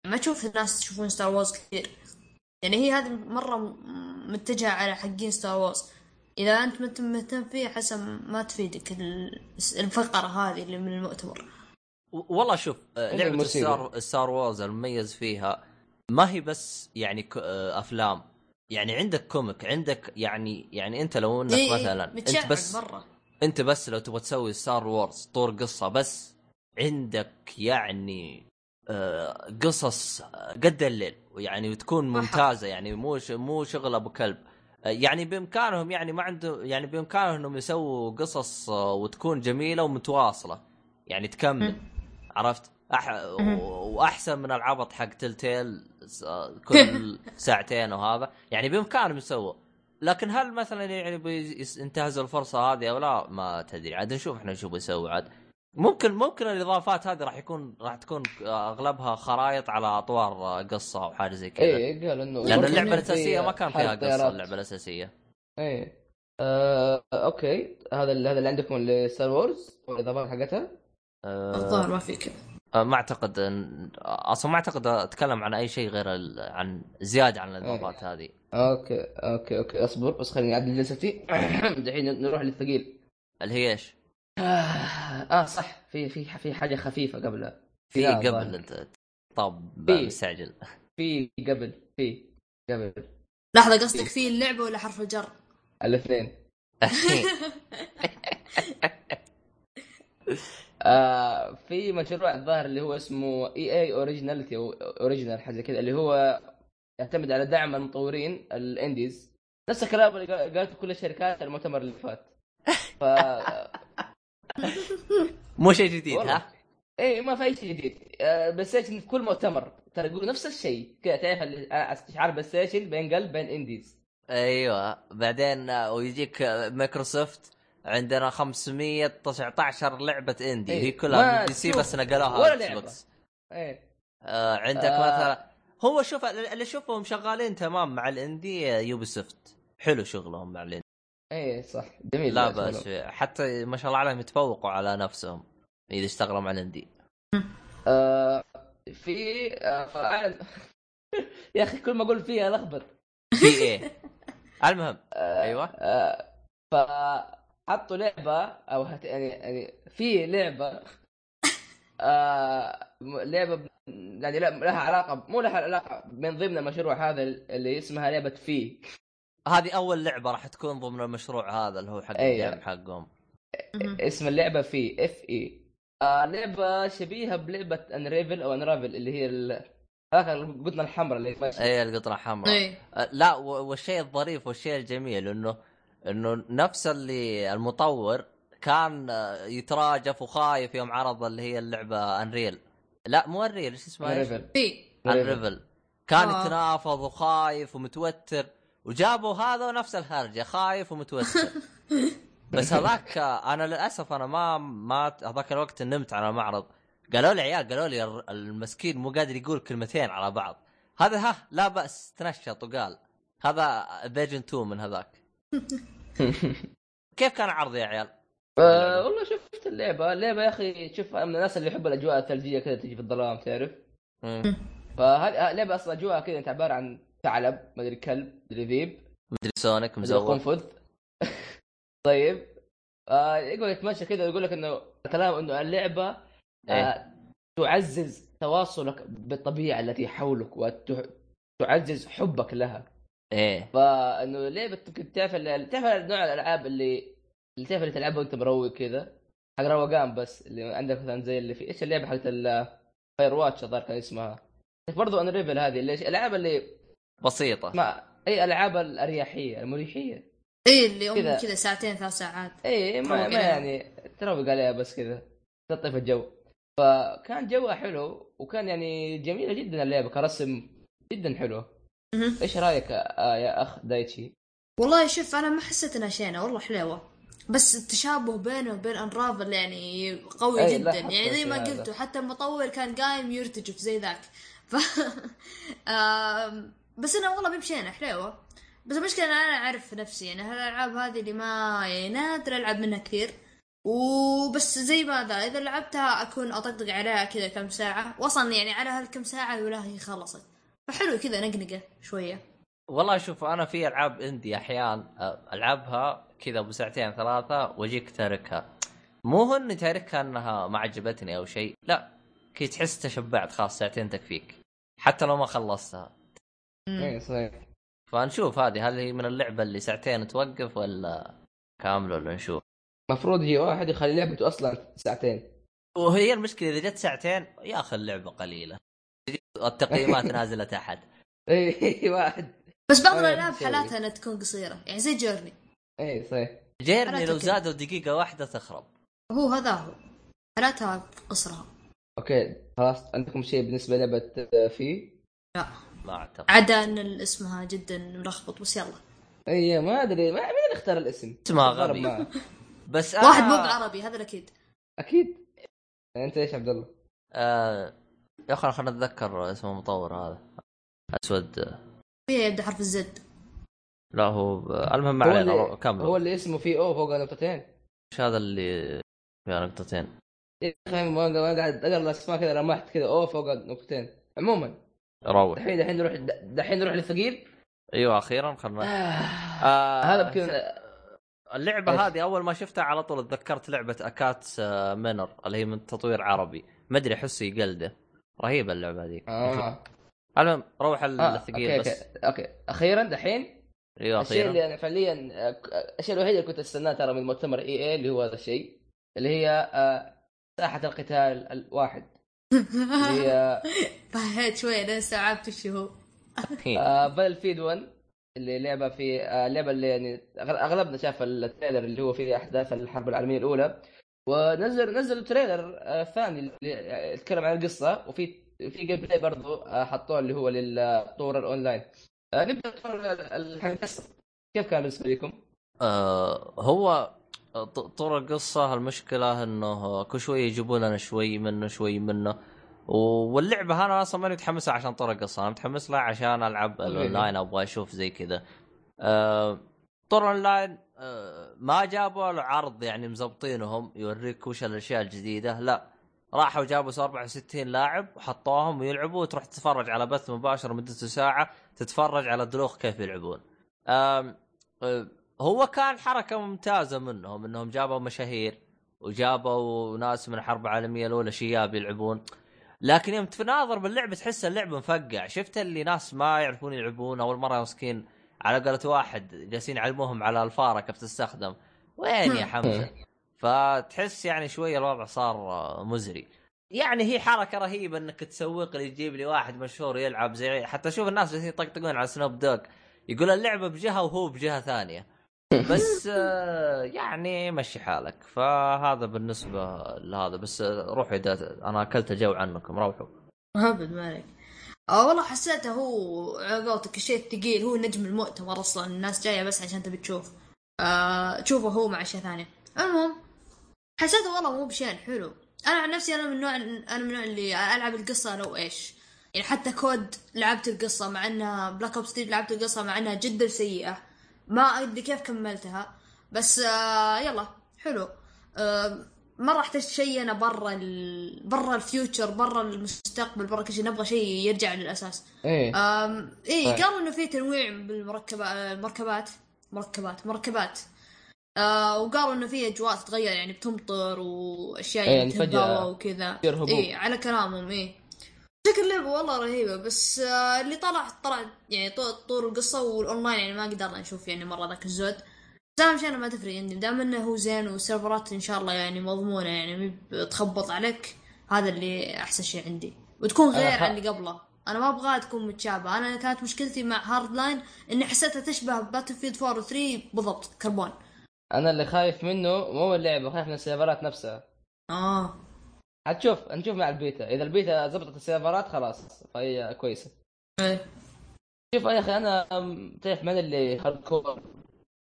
ما تشوف الناس يشوفون ستار وورز كثير. يعني هي هذه مرة متجهة على حقين ستار وورز إذا أنت ما انت مهتم فيه حسن ما تفيدك ال- الفقرة هذه اللي من المؤتمر. والله شوف آه، المصيبة. ستار ستار وورز المميز فيها ما هي بس يعني آه، أفلام. يعني عندك comic عندك يعني يعني أنت لو إنك إيه، إيه، مثلا أنت متشعب بس مرة. أنت بس لو تبغى تسوي Star Wars طور قصة بس عندك يعني قصص قد الليل يعني وتكون. ممتازة يعني مو مو شغل أبو كلب. آه، يعني بإمكانهم يعني ما عنده يعني بإمكانهم إنهم يسووا قصص آه، وتكون جميلة ومتواصلة. يعني تكمل عرفت؟ أح... وأحسن من العبط حق Telltale كل ساعتين وهذا يعني بإمكانهم يسووا. لكن هل مثلا يعني بينتهزوا الفرصة هذه أو لا؟ ما تدري. عاد نشوف إحنا شو بيسوي عاد. ممكن ممكن الإضافات هذه راح يكون راح تكون أغلبها خرائط على أطوار قصة أو حاجة زي كذا. إيه قال إنه لأن اللعبة الأساسية ما كان فيها قصة. اللعبة الأساسية. إيه. آه، أوكي. هذا اللي هذا اللي عندكم اللي Star Wars والاضافات حقتها؟ أه الظاهر ما في كذا. أه، ما أعتقد إن أصلا ما أعتقد أتكلم عن أي شيء غير ال... عن زيادة عن الإضافات هذه. أوكي أوكي أوكي. أصبر بس خليني أعدل جلستي. دحين نروح للثقيل. اللي هي إيش؟ آه, آه صح. في في في حاجة خفيفة قبلها في قبل. أنت طب في. مستعجل. في قبل في قبل. لحظة قصدك Fe. اللعبة ولا حرف الجر؟ الاثنين. آه في مشروع الظاهر اللي هو اسمه EA Originality أو Original حاجة كذا اللي هو يعتمد على دعم المطورين ال indies. نفس الكلام اللي قال- قالته كل الشركات المؤتمر اللي فات. ف مو شيء جديد. ها؟ إيه ما في أي شيء جديد. آه، PlayStation في كل مؤتمر. ترى يقولوا نفس الشيء. كذا تعرف آه، استشعار PlayStation بين قلب بين indies أيوه. بعدين آه، ويجيك مايكروسوفت عندنا 519 لعبة indie إيه، هي كلها PC بس نقلوها ولا بوكس إيه. آه عندك آه. مثلا هو شوف اللي اشوفهم شغالين تمام مع الاندي يوبي سوفت حلو شغلهم مع الاندي إيه صح. جميل لا. فيه. حتى ما شاء الله عليهم يتفوقوا على نفسهم إذا اشتغلوا مع الإندي. آه في آه يا أخي كل ما أقول فيها لخبط في إيه؟ المهم آه أيوه. آه فحطوا لعبة أو هت... يعني يعني في لعبة. آه لعبة يعني لها علاقة مو لها علاقة من ضمن المشروع هذا اللي اسمها لعبة Fe. هذه أول لعبة راح تكون ضمن المشروع هذا اللي هو حق EA. ال game حقهم. اسم اللعبة Fe F E آه لعبة شبيهة بلعبة Unravel أو Unravel اللي هي ال... هذاك القطنه الحمراء اللي. اي القطره حمراء إيه أه، لا والشيء الظريف والشيء الجميل انه إنه نفس اللي المطور كان آه، يتراجف وخايف يوم عرض اللي هي اللعبة Unreal لا مو Unreal إيش اسمها إيش؟ Unravel Unravel كان آه. يتنافض وخايف ومتوتر وجابوا هذا ونفس الهرجة خايف ومتوتر. بس هذاك آه، أنا للأسف أنا ما ما هذاك الوقت نمت على المعرض. قالوا لي عيال قالوا لي الر- المسكين مو قادر يقول كلمتين على بعض. هذا ها لا بأس تنشط وقال. هذا version 2 من هذاك. كيف كان عرض يا عيال؟ آه والله شفت اللعبة. اللعبة يا أخي شوف من الناس اللي يحب الأجواء الثلجية كذا تجي في الظلام تعرف. فهذه لعبة أصلا اجواء كذا أنت عبارة عن ثعلب مدري كلب مدري ذيب. مدري Sonic مزور قنفذ. طيب. آه يقعد يتمشى كذا ويقول لك إنه كلام إنه اللعبة آه إيه. تعزز تواصلك بالطبيعة التي حولك وتعزز حبك لها. إيه. فإنه لعبه تمكن تعرف تعرف نوع الألعاب اللي اللي تعرف اللي تلعبها وأنت مروق كذا؟ حق روقان بس اللي عندك مثلا زي اللي في إيش اللعبة حقت ال Firewatch الظاهر كان اسمها؟ برضو Unravel هذه اللي الألعاب اللي بسيطة ما إي الالعاب الأريحية المريحية إيه اللي ام كذا. كذا ساعتين ثلاث ساعات إي ما, ما. يعني تروق عليها بس كذا تلطف الجو فكان جوها حلو وكان يعني جميلة جدا اللعبة كرسم جدا حلو. إيش رأيك آه يا أخ دايتشي؟ والله شوف أنا ما حسيت إنها شينة والله حلوة بس التشابه بينه وبين انرافل يعني قوي أي، جدا يعني زي ما. قلتوا حتى المطور كان قايم يرتجف زي ذاك ف آم، بس أنا والله بمشينا حلوة بس المشكلة إن أنا أعرف نفسي يعني هالالعاب هذه اللي ما يعني نادر ألعب منها كثير. وبس زي ما ذا إذا لعبتها أكون أطقطق عليها كذا كم ساعة. واصلا يعني على هالكم ساعة ولا هي خلصت. فحلو كذا نقنقه شوية. والله شوف أنا في ألعاب اندي أحيان ألعبها كذا أبو ساعتين ثلاثة وأجيك تاركها. مو إني تاركها إنها ما عجبتني أو شيء لا. كي تحس تشبعت خلاص ساعتين تكفيك. حتى لو ما خلصتها. اي صحيح. فنشوف هذه هل هي من اللعبة اللي ساعتين توقف ولا كاملة ولا نشوف؟ المفروض هي واحد يخلي لعبته أصلا ساعتين. وهي المشكلة إذا جت ساعتين يا أخي اللعبه قليلة. التقييمات نازلة تحت. اي واحد. بس بعض آه، الألعاب. حالاتها إنها تكون قصيرة يعني زي جيرني اي صحيح. Journey لو زادوا دقيقة واحدة تخرب. هو هذا هو. حالاتها قصرها. أوكي خلاص عندكم شيء بالنسبة لعبه Fe لا. ما أعتقد. عدا إن اسمها جدا ملخبط بس يلا. إي ما أدري ما مين اللي اختار الاسم؟ اسمها غبي. بس واحد أنا... مو بالعربي هذا الأكيد. أكيد. أنت إيش عبد الله؟ آه... يا أخي خلينا نتذكر اسم المطور هذا. أسود. فيها يبدأ حرف الزد. لا هو المهم ما هو علينا اللي كمل. هو اللي اسمه في أو فوق نقطتين. إيش هذا اللي فيها نقطتين. يا أخي ما ما قاعد أقرأ الأسماء كذا لمحت كذا أو فوق نقطتين. عموما روح. دحين دحين نروح دحين نروح للثقيل أيوه أخيرا خلنا آه. آه... هذا يمكن اللعبة إيش؟ هذه أول ما شفتها على طول تذكرت لعبة أكات آه، مينر اللي هي من تطوير عربي. ما أدري احسه يقلده رهيبة اللعبة هذيك آه. المهم روح آه، الثقيل أوكي. بس. أوكي. أوكي أخيرا دحين؟ أيوه الشيء اللي أنا فعليا آه، الشيء الوحيد اللي كنت أستناه ترى من مؤتمر EA اللي هو هذا الشيء اللي هي آه، ساحة القتال الواحد. فهيت شوي لين استوعبت وش هو. آه Battlefield 1 اللي لعبة في آه اللعبه اللي يعني أغلبنا شاف ال trailer اللي هو فيه أحداث الحرب العالمية الأولى. ونزل نزلوا trailer آه ثاني اللي يتكلم عن القصة. وفي في gameplay برضه آه حطوه اللي هو للطور الأونلاين. آه نبدأ كيف كان بالنسبة لكم؟ آه هو ط- طور القصة المشكلة إنه كل شوي يجيبوا لنا شوي منه شوي منه. و- واللعبة أنا أصلا ماني متحمس لها عشان طور القصة أنا متحمس لها عشان ألعب الأونلاين أبغى أشوف زي كذا. آه طول الأونلاين آه ما جابوا له عرض يعني مزبطينهم يوريك وش الأشياء الجديدة لا. راحوا جابوا 64 لاعب وحطوهم ويلعبوا وتروح تتفرج على بث مباشر مدته ساعة تتفرج على دلوخ كيف يلعبون. آه، هو كان حركة ممتازة منهم إنهم جابوا مشاهير وجابوا ناس من الحرب العالمية الأولى شياب يلعبون. لكن يوم تناظر باللعبه تحس اللعبه مفقع. شفت اللي ناس ما يعرفون يلعبون؟ أول مرة مسكين على قولة واحد جالسين يعلموهم على الفارة كيف تستخدم. وين يا حمزة؟ فتحس يعني شوية الوضع صار مزري. يعني هي حركة رهيبة إنك تسوق لي تجيب لي واحد مشهور يلعب زي حتى شوف الناس جالسين يطقطقون على سنوب دوغ يقول اللعبه بجهة وهو بجهة ثانية. بس آه، يعني مشي حالك. فهذا بالنسبة لهذا. بس آه، روحوا إذا أنا أكلت جو عنكم روحوا. ابد ما عليك. آه والله حسيته هو على قولتك الشيء الثقيل هو نجم المؤتمر أصلا. الناس جاية بس عشان تبي تشوف. تشوفه هو مع اشياء ثانية المهم حسيته والله مو بشيء حلو. أنا عن نفسي أنا من النوع أنا من النوع اللي ألعب القصة لو إيش. يعني حتى COD لعبت القصة مع إنها Black Ops 3 لعبت القصة مع إنها جدا سيئة. ما أدري كيف كملتها بس آه يلا حلو. آه مره احتجت شيء أنا برا ال... برا الفيوتشر برا المستقبل برا كل شيء نبغى شيء يرجع للأساس. إيه. أم... اي طيب. قالوا إنه في تنويع بالمركبات المركبات مركبات مركبات. آه وقالوا إنه في أجواء تتغير يعني بتمطر وأشياء إيه، يعني يعني فجأة وكذا. يصير هبوط. اي على كلامهم اي شكل اللعبة والله رهيبة بس آه اللي طلع طلع يعني طو- طول القصة والأونلاين يعني ما قدرنا نشوف يعني مرة ذاك الزود. بس أهم شيء أنا ما تفرق عندي دام إنه هو زين والسيرفرات إن شاء الله يعني مضمونة يعني مي بتخبط عليك هذا اللي أحسن شيء عندي. وتكون غير عن اللي قبله. أنا ما أبغاها تكون متشابهة. أنا كانت مشكلتي مع Hardline إني حسيتها تشبه Battlefield 4 و 3 بالضبط كربون. أنا اللي خايف منه مو من اللعبة خايف من السيرفرات نفسها. آه. هتشوف نشوف مع البيتا. إذا البيتا زبطت السيرفرات خلاص فهي كويسة. إيه. شوف يا أخي أنا تعرف من اللي hardcore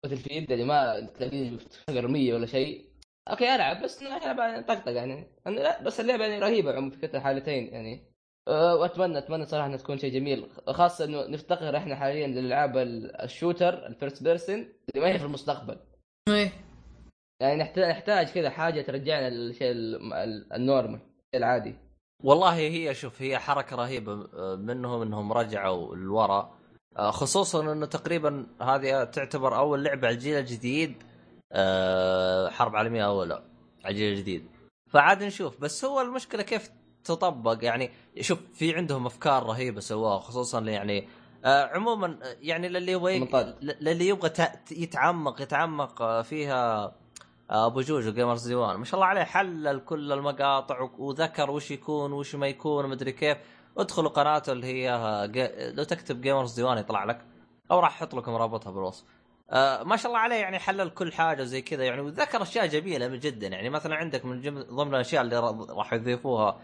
Battlefield اللي ما تلاقيه فقر 100 ولا شيء. أوكي ألعب بس إنه العب يعني طقطق يعني. أنا لا بس اللعبة يعني رهيبة عم في كلتا الحالتين يعني. أه، وأتمنى أتمنى صراحة إنها تكون شيء جميل. خاصة إنه نفتقر إحنا حاليا للألعاب ال- ال shooter ال first person اللي ما هي في المستقبل. إيه. يعني نحتاج نحتاج كذا حاجة ترجعنا للشيء ال- ال- ال normal العادي. والله هي شوف هي حركة رهيبة منهم إنهم رجعوا لورا خصوصا إنه تقريبا هذه تعتبر أول لعبة على الجيل الجديد آه حرب عالمية أولى على الجيل الجديد فعاد نشوف بس هو المشكلة كيف تطبق؟ يعني شوف في عندهم أفكار رهيبة سواها خصوصا يعني آه عموما يعني للي يبغى. للي يبغى يتعمق يتعمق آه، فيها أبو جوجو Gamers ديوان ما شاء الله عليه حلل كل المقاطع وذكر وش يكون وش ما يكون مدري كيف ادخلوا قناته اللي هي آه،. لو تكتب Gamers ديوان يطلع لك أو راح أحط لكم رابطها بالوصف آه ما شاء الله عليه يعني حلل كل حاجة زي كذا يعني وذكر أشياء جميلة جدا يعني مثلا عندك من. ضمن الأشياء اللي را- راح يضيفوها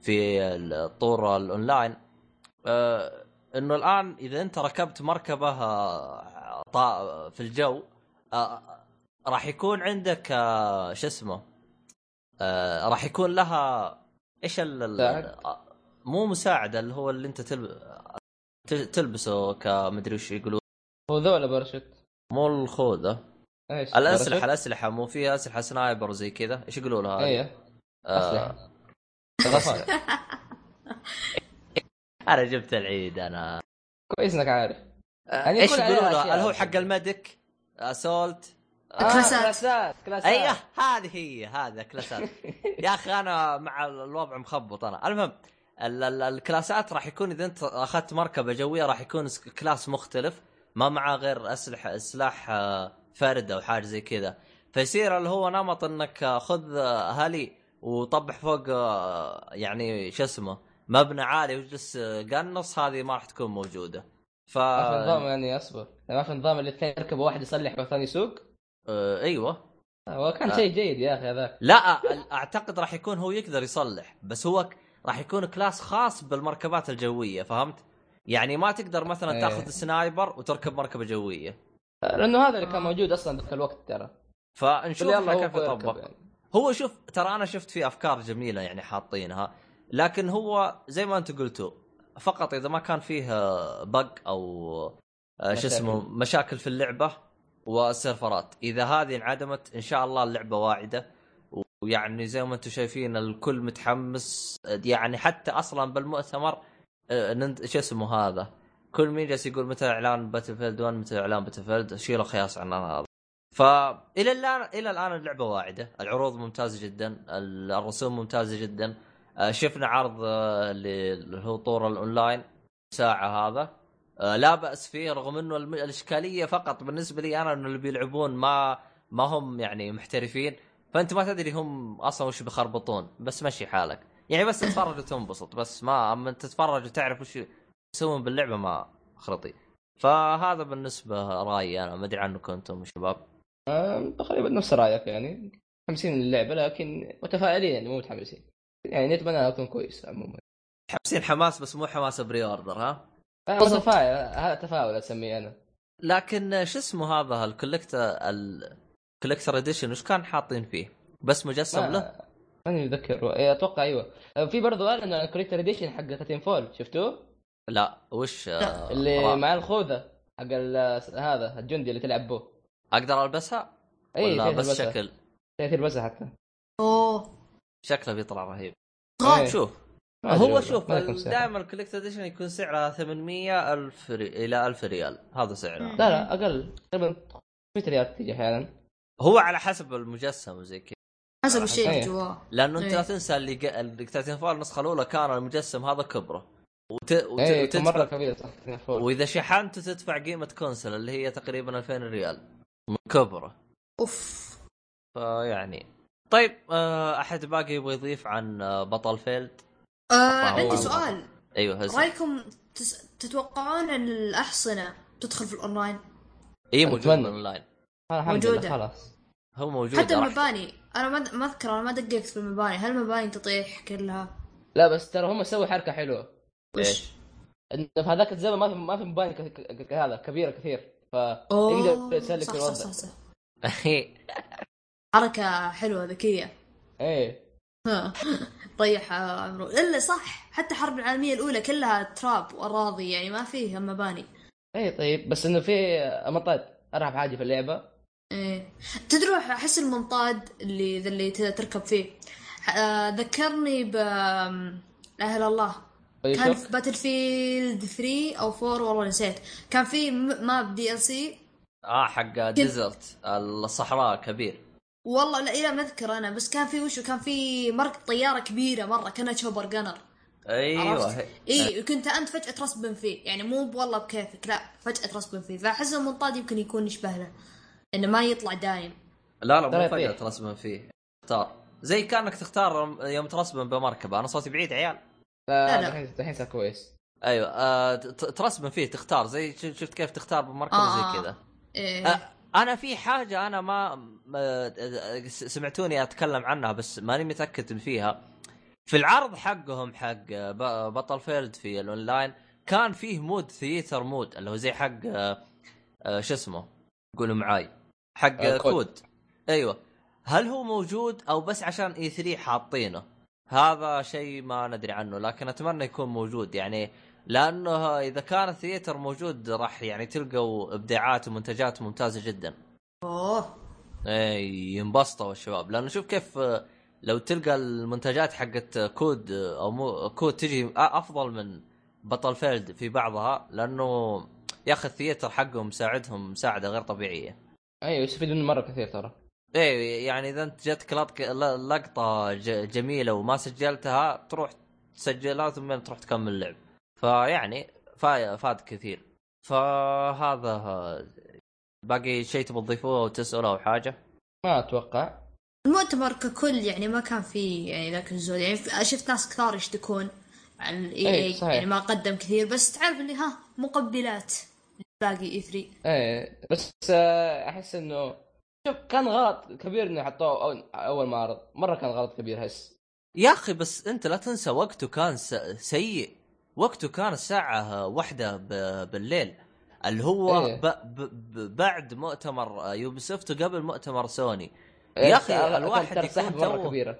في الطور الأونلاين آه إنه الآن إذا أنت ركبت مركبة آه، في الجو آه راح يكون عندك آه شو اسمه آه راح يكون لها إيش ال؟ آه، مو مساعده اللي هو اللي أنت تلب... تلبسه كمدري وش يقولون هو ذا ولا باراشوت؟ مو الخوذة إيش؟ الأسلحة؟ الأسلحة مو فيها أسلحة sniper وزي كذا إيش يقولوا لها؟ إيه آه أسلحة. أنا جبت العيد أنا كويس إنك عارف يعني إيش يقولوا له؟ اللي هو حق ال medic assault كلاسات. كلاسات كلاسات أيوه هذه هي هذا كلاسات يا أخي أنا مع الوضع مخبط أنا. المهم ال- ال- الكلاسات راح يكون إذا أنت أخذت مركبة جوية راح يكون class مختلف ما معه غير أسلحة سلاح آه، فرد أو حاجة زي كذا. فيصير اللي هو نمط إنك خذ heli وطب فوق آه، يعني شو اسمه مبنى عالي واجلس آه، قنص هذه ما راح تكون موجودة. ف ما في نظام يعني أصبر. يعني ما في نظام اللي الاثنين يركبوا واحد يصلح والثاني يسوق؟ آه، أيوه هو كان آه. شيء جيد يا أخي هذاك لا أعتقد راح يكون هو يقدر يصلح بس هو راح يكون class خاص بالمركبات الجوية فهمت؟ يعني ما تقدر مثلا إيه. تأخذ sniper وتركب مركبة جوية لأنه هذا اللي كان موجود أصلا ذاك الوقت ترى فنشوف كيف يطبق يعني. هو شوف ترى أنا شفت فيه أفكار جميلة يعني حاطينها لكن هو زي ما أنتم قلتوا فقط إذا ما كان فيه bug أو آه، شو مشاكل. اسمه مشاكل في اللعبة والسيرفرات. إذا هذه انعدمت إن شاء الله اللعبة واعدة. ويعني زي ما أنتم شايفين الكل متحمس. يعني حتى أصلا بالمؤتمر آه، شو اسمه هذا؟ كل مين جالس يقول متى إعلان Battlefield 1 متى إعلان Battlefield شيلوا خياس عن هذا. فالى الان إلى الآن اللعبة واعدة. العروض ممتازة جدا. الرسوم ممتازة جدا. آه، شفنا عرض آه، اللي هو طور الأونلاين ساعة هذا. آه، لا بأس فيه رغم إنه الإشكالية فقط بالنسبة لي أنا إنه اللي بيلعبون ما ما هم يعني محترفين. فأنت ما تدري هم أصلا وش بيخربطون. بس مشي حالك. يعني بس تتفرج وتنبسط. بس ما أما تتفرج وتعرف وش يسوون باللعبة ما خرطي فهذا بالنسبة رأيي أنا. ما أدري عنكم أنتم شباب. آه، تقريبا نفس رأيك يعني. متحمسين للعبة لكن متفائلين يعني مو متحمسين. يعني نتمنى تكون كويسه عموما. حابسين حماس بس مو حماس pre-order ها؟ آه،. متفائل هذا تفاؤل أسميه أنا لكن شو اسمه هذا ال collector ال collector edition وش كان حاطين فيه؟ بس مجسم له؟ ما- ماني متذكر إيه، أتوقع أيوه في برضو أعلن عن ال collector edition حق Titanfall شفتوه؟ لا وش آه، اللي مع الخوذة حق ال- هذا الجندي اللي تلعب به أقدر ألبسها؟ اي ولا بس تلبسها. شكل؟ تلبسها حتى أوه شكله بيطلع رهيب غاب إيه. شوف هو شوف. دائما ال collector edition يكون سعرها 800 ألف ري... إلى 1000 ريال. هذا سعرها لا لا أقل تقريبا 500 ريال تيجي أحيانا. هو على حسب المجسم وزي كذا. حسب الشيء اللي. جواه لأنه انت. لا تنسى اللي ق... اللي فول النسخة الأولى كان المجسم هذا كبرة. وت... وت... اي وتدفع مرة كبير. وإذا شحنت تدفع قيمة console اللي هي تقريبا 2000 ريال. من كبرة. أوف. فيعني. طيب آه، أحد باقي يبغى يضيف عن آه، Battlefield؟ آه عندي سؤال. أيوه هل برأيكم تس... تتوقعون ان الأحصنة تدخل في الأونلاين؟ اي موجود أتمنى. أونلاين. موجودة. خلاص. هو موجود حتى المباني. أنا ما ما أذكر أنا ما دققت في المباني. هل المباني تطيح كلها؟ لا بس ترى هم سووا حركة حلوة. إيش؟ وش إنه في هذاك الزمن ما في ما في مباني ك- ك- ك- هذا كبيرة كثير. أوه فيقدر يسلك صح صح الوضع. صح, صح. حركة حلوة ذكية. إيه. طيح عمرو. إلا صح حتى الحرب العالمية الأولى كلها تراب وأراضي يعني ما فيها مباني. إيه طيب بس إنه في منطاد ارهب حاجة في اللعبة. إيه. تدروا أحس المنطاد اللي ذا اللي تركب فيه. آه، ذكرني ب آم، لا اله الا الله كان. في Battlefield 3 أو 4 والله نسيت. كان في map DLC آه حق desert الصحراء كبير. والله لا ما أذكر أنا بس كان في وشو؟ كان في مرق طيارة كبيرة مرة كأنها chopper gunner. أيوه إي كنت أنت فجأة ترسبن فيه. يعني مو والله بكيفك لا فجأة ترسبن فيه. فاحس المنطاد يمكن يكون يشبه له إنه ما يطلع دايم. لا لا مو ترى فجأة يطيح. ترسبن فيه. تختار. زي كأنك تختار يوم ترسبن بمركبة. أنا صوتي بعيد عيال. لا، لا. الحين صار كويس أيوه آه ترسبن فيه تختار. زي ش- شفت كيف تختار بمركبة آه. زي كذا؟ إيه. آه أنا في حاجة أنا ما سمعتوني أتكلم عنها بس ماني متأكد فيها. في العرض حقهم حق Battlefield في الأونلاين كان فيه mode theater mode اللي هو زي حق آه، شو اسمه؟ قولوا معاي. حق آه، آه، COD. COD. أيوه. هل هو موجود أو بس عشان E3 حاطينه؟ هذا شيء ما ندري عنه لكن أتمنى يكون موجود. يعني لأنه إذا كان ال theater موجود راح يعني تلقوا إبداعات ومنتجات ممتازة جدا. أوه. اي ينبسطوا الشباب. لأنه شوف كيف لو تلقى المنتجات حقت COD أو مو COD تجي أفضل من Battlefield في بعضها لأنه يا أخي ال theater حقهم مساعدهم مساعدة غير طبيعية. أيوه يستفيد منه مرة كثير ترى. إيه يعني إذا أنت ل- لقطة ج- جميلة وما سجلتها تروح تسجلها ثم تروح تكمل اللعب. فيعني فا- فاد كثير. فهذا باقي شيء تبغى تضيفوه أو تساله أو حاجة؟ ما أتوقع. المؤتمر ككل يعني ما كان فيه يعني ذاك الزود. يعني شفت ناس كثار يشتكون عن ال EA، إي صحيح. يعني ما قدم كثير بس تعرف اللي ها مقبلات باقي E3 إيه بس آه، أحس إنه شوف كان غلط كبير إنه حطوه أول- أول معرض مرة كان غلط كبير هس يا أخي بس أنت لا تنسى وقته كان سيء. وقته كان الساعة واحدة بالليل اللي هو إيه. ب... ب... ب... بعد مؤتمر Ubisoft وقبل مؤتمر سوني. إيه، يا ترى- الواحد يكون توه. كبيرة.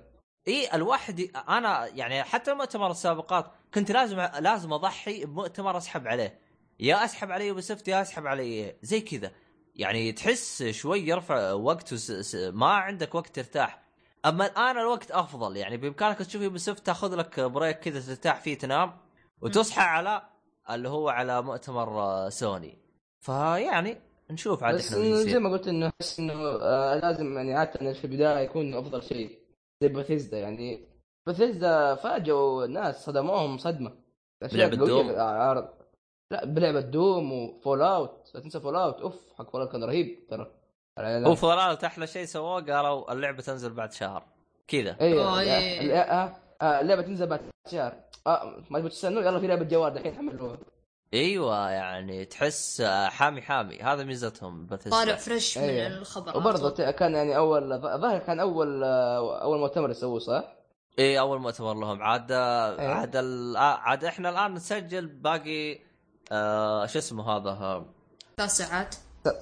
اي الواحد ي- أنا يعني حتى المؤتمر السابقات كنت لازم لازم أضحي بمؤتمر أسحب عليه. يا أسحب عليه Ubisoft يا أسحب عليه زي كذا. يعني تحس شوي يرفع وقته س... س... ما عندك وقت ترتاح. أما الآن الوقت أفضل يعني بإمكانك تشوف Ubisoft تاخذ لك break كذا ترتاح فيه تنام. وتصحى على اللي هو على مؤتمر آه، سوني. فيعني نشوف عاد بس إحنا. زي ما قلت إنه احس إنه آه لازم يعني عادة في البداية يكون أفضل شيء زي بثيزدا يعني. بثيزدا فاجئوا الناس صدموهم صدمة. بلعبة Doom؟ عرض لا بلعبة Doom و Fallout لا تنسى Fallout أوف حق Fallout كان رهيب ترى. هو Fallout أحلى شيء سووه قالوا اللعبة تنزل بعد شهر. كذا. أيوه اللعبة تنزل بعد شهر. آه ما تبغى تستنوا؟ يلا في لعبة جوال الحين حملوها أيوه يعني تحس آه، حامي حامي. هذا ميزتهم طالع fresh من أيوة. الخبر وبرضه كان يعني أول ظاهر كان أول آه، أول مؤتمر يسووه صح؟ اي أول مؤتمر لهم. عاد آه، إيه. عاد ال- آه، عاد إحنا الآن نسجل باقي آه شو اسمه هذا؟ آه، ثلاث ساعات.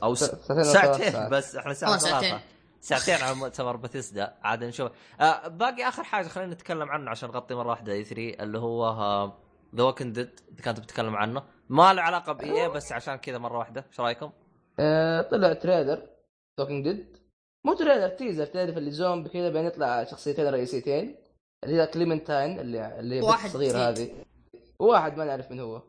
أو س... ساعتين ساعتين ساعات. بس إحنا ساعة والله ساعتين. على مؤتمر بثيسدا عاد نشوف. آه باقي آخر حاجة خلينا نتكلم عنه عشان نغطي مرة واحدة E3 اللي هو The Walking Dead إذا كنت بتتكلم عنه. ما له علاقة ب E3 بس عشان كذا مرة واحدة. إيش رأيكم؟ آه، طلع trailer The Walking Dead مو trailer teaser تعرف اللي زومبي كذا بين يطلع شخصيتين رئيسيتين اللي هي كليمنتاين اللي اللي واحد بنت صغيرة جديد. هذه. وواحد ما نعرف من هو.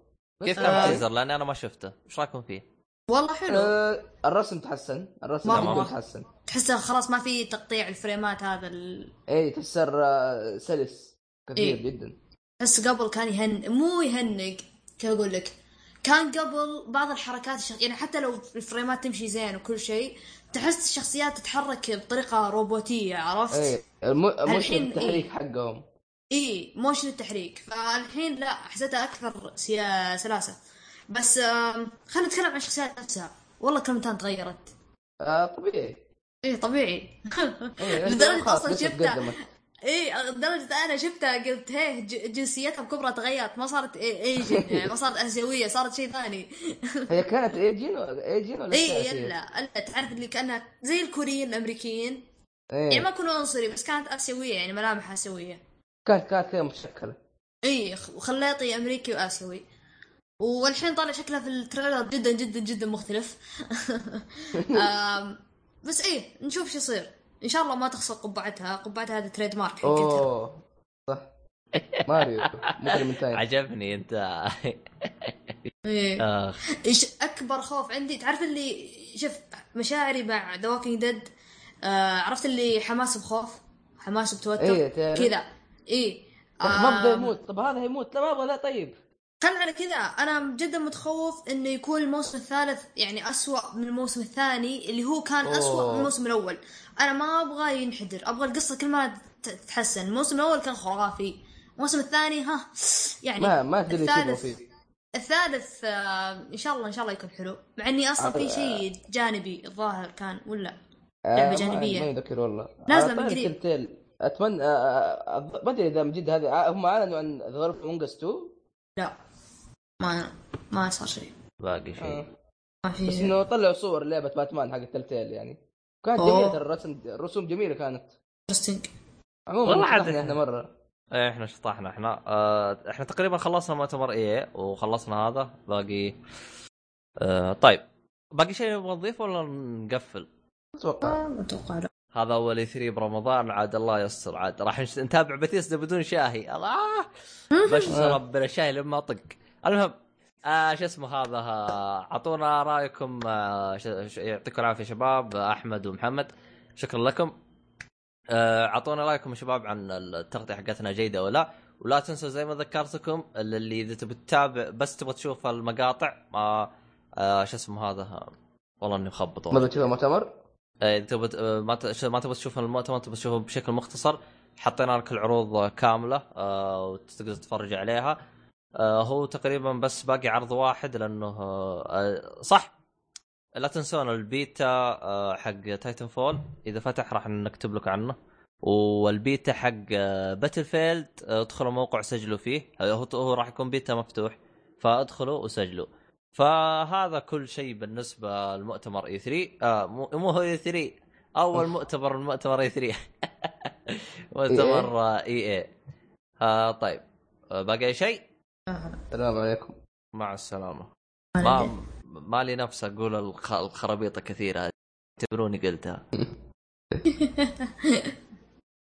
كيف آه، كان التيزر لأني أنا ما شفته. إيش رأيكم فيه؟ والله حلو آه الرسم تحسن الرسم. جدا تحسن تحسه خلاص ما في تقطيع الفريمات هذا ال... اي تحسر آه، سلس كثير إيه. جدا بس قبل كان يهن مو يهنق كيف أقول لك كان قبل بعض الحركات الشخ... يعني حتى لو الفريمات تمشي زين وكل شيء تحس الشخصيات تتحرك بطريقة روبوتية عرفت؟ اي الم... مش الحين التحريك إيه. حقهم اي موشن التحريك فالحين لا حسيتها أكثر. سلاسة بس خلينا نتكلم عن الشخصيات نفسها. والله كلمتان تغيرت. آه طبيعي. إيه طبيعي. إيه، لدرجة أصلا شفتها. إيه لدرجة أنا شفتها قلت هيه جنسيتها بكبرى تغيرت. ما صارت إي- ايجن يعني ما صارت آسيوية صارت شيء ثاني. هي كانت ايجين ولا ايجين ولا اي؟ الا ألا تعرف اللي كأنها زي الكوريين الأمريكيين. إيه. يعني ما كانوا عنصري بس كانت آسيوية يعني ملامحها آسيوية. كانت كانت كذا متشكله اي خ- وخليطي أمريكي وآسيوي. والحين طالع شكلها في ال trailer جدا جدا جدا مختلف. بس إيه نشوف شو يصير. إن شاء الله ما تخسر قبعتها. قبعتها هذا trademark حقتها. أوه صح. ماريو مجرم من تايم. عجبني أنت. إيه. اخ إيش أكبر خوف عندي؟ تعرف اللي شوف مشاعري مع The Walking Dead آه عرفت اللي حماس بخوف؟ حماس بتوتر؟ إيه،. كذا. إيه. أخي ما بدا آه، يموت. طب هذا هيموت. لا ما أبغى لا طيب. خلنا على كذا أنا جدا متخوف إنه يكون الموسم الثالث يعني أسوأ من الموسم الثاني اللي هو كان أسوأ أوه. من الموسم الأول. أنا ما أبغى ينحدر أبغى القصة كل ما تتحسن. الموسم الأول كان خرافي. الموسم الثاني ها يعني ما ما تدري الثالث فيه. الثالث آه إن شاء الله إن شاء الله يكون حلو. مع إني أصلا في. شيء جانبي الظاهر كان ولا آه، لعبة ما- جانبية. ما يذكر والله. نازلة على من قريب. اتمنى آه، ما أدري إذا من جد هذه. آه، هم أعلنوا عن ذا غرف مونجس 2 لا. ما ما صار شيء. باقي شيء. آه. ما بس في إنه طلعوا صور لعبة باتمان حق تلتيل يعني. كانت أوه. جميلة الرسم الرسوم جميلة كانت. interesting عموما والله عاد- إحنا مرة. إيه إحنا شطحنا إحنا آه إحنا تقريبا خلصنا مؤتمر EA وخلصنا هذا. باقي آه طيب باقي شيء نبغى نضيف ولا نقفل؟ أتوقع. ما أتوقع لا. هذا أول E3 برمضان عاد الله يستر عاد راح نتابع بثيستا بدون شاهي. الله! بس ربنا شاهي لما اطق المهم آه شو اسمه هذا؟ أعطونا رأيكم آه يعطيكم العافية شباب أحمد ومحمد. شكرا لكم. آه، أعطونا رأيكم يا شباب عن التغطية حقتنا جيدة ولا. ولا تنسوا زي ما ذكرتكم اللي إذا تبي تتابع بس تبغى تشوف المقاطع آه آه شو اسمه هذا؟ والله إني مخبط ما. بتشوف المؤتمر؟ آه، إذا تبغى آه، ما ما تبغى تشوف المؤتمر تبغى تشوفه بشكل مختصر حطينا لك العروض كاملة آه، وتقدر تتفرج عليها. آه، هو تقريبا بس باقي عرض واحد لأنه آه، صح. لا تنسون البيتا آه، حق Titanfall إذا فتح راح نكتب لكم عنه. والبيتا حق Battlefield ادخلوا موقع سجلوا فيه. هو هو راح يكون بيتا مفتوح. فادخلوا وسجلوا. فهذا كل شيء بالنسبة للمؤتمر E3 آه مو هو E3 أول مؤتمر من مؤتمر E3 مؤتمر EA آه طيب. آه باقي شيء؟ السلام عليكم. مع السلامة. ما ما لي نفس أقول الخ- الخرابيط هذه اعتبروني قلتها.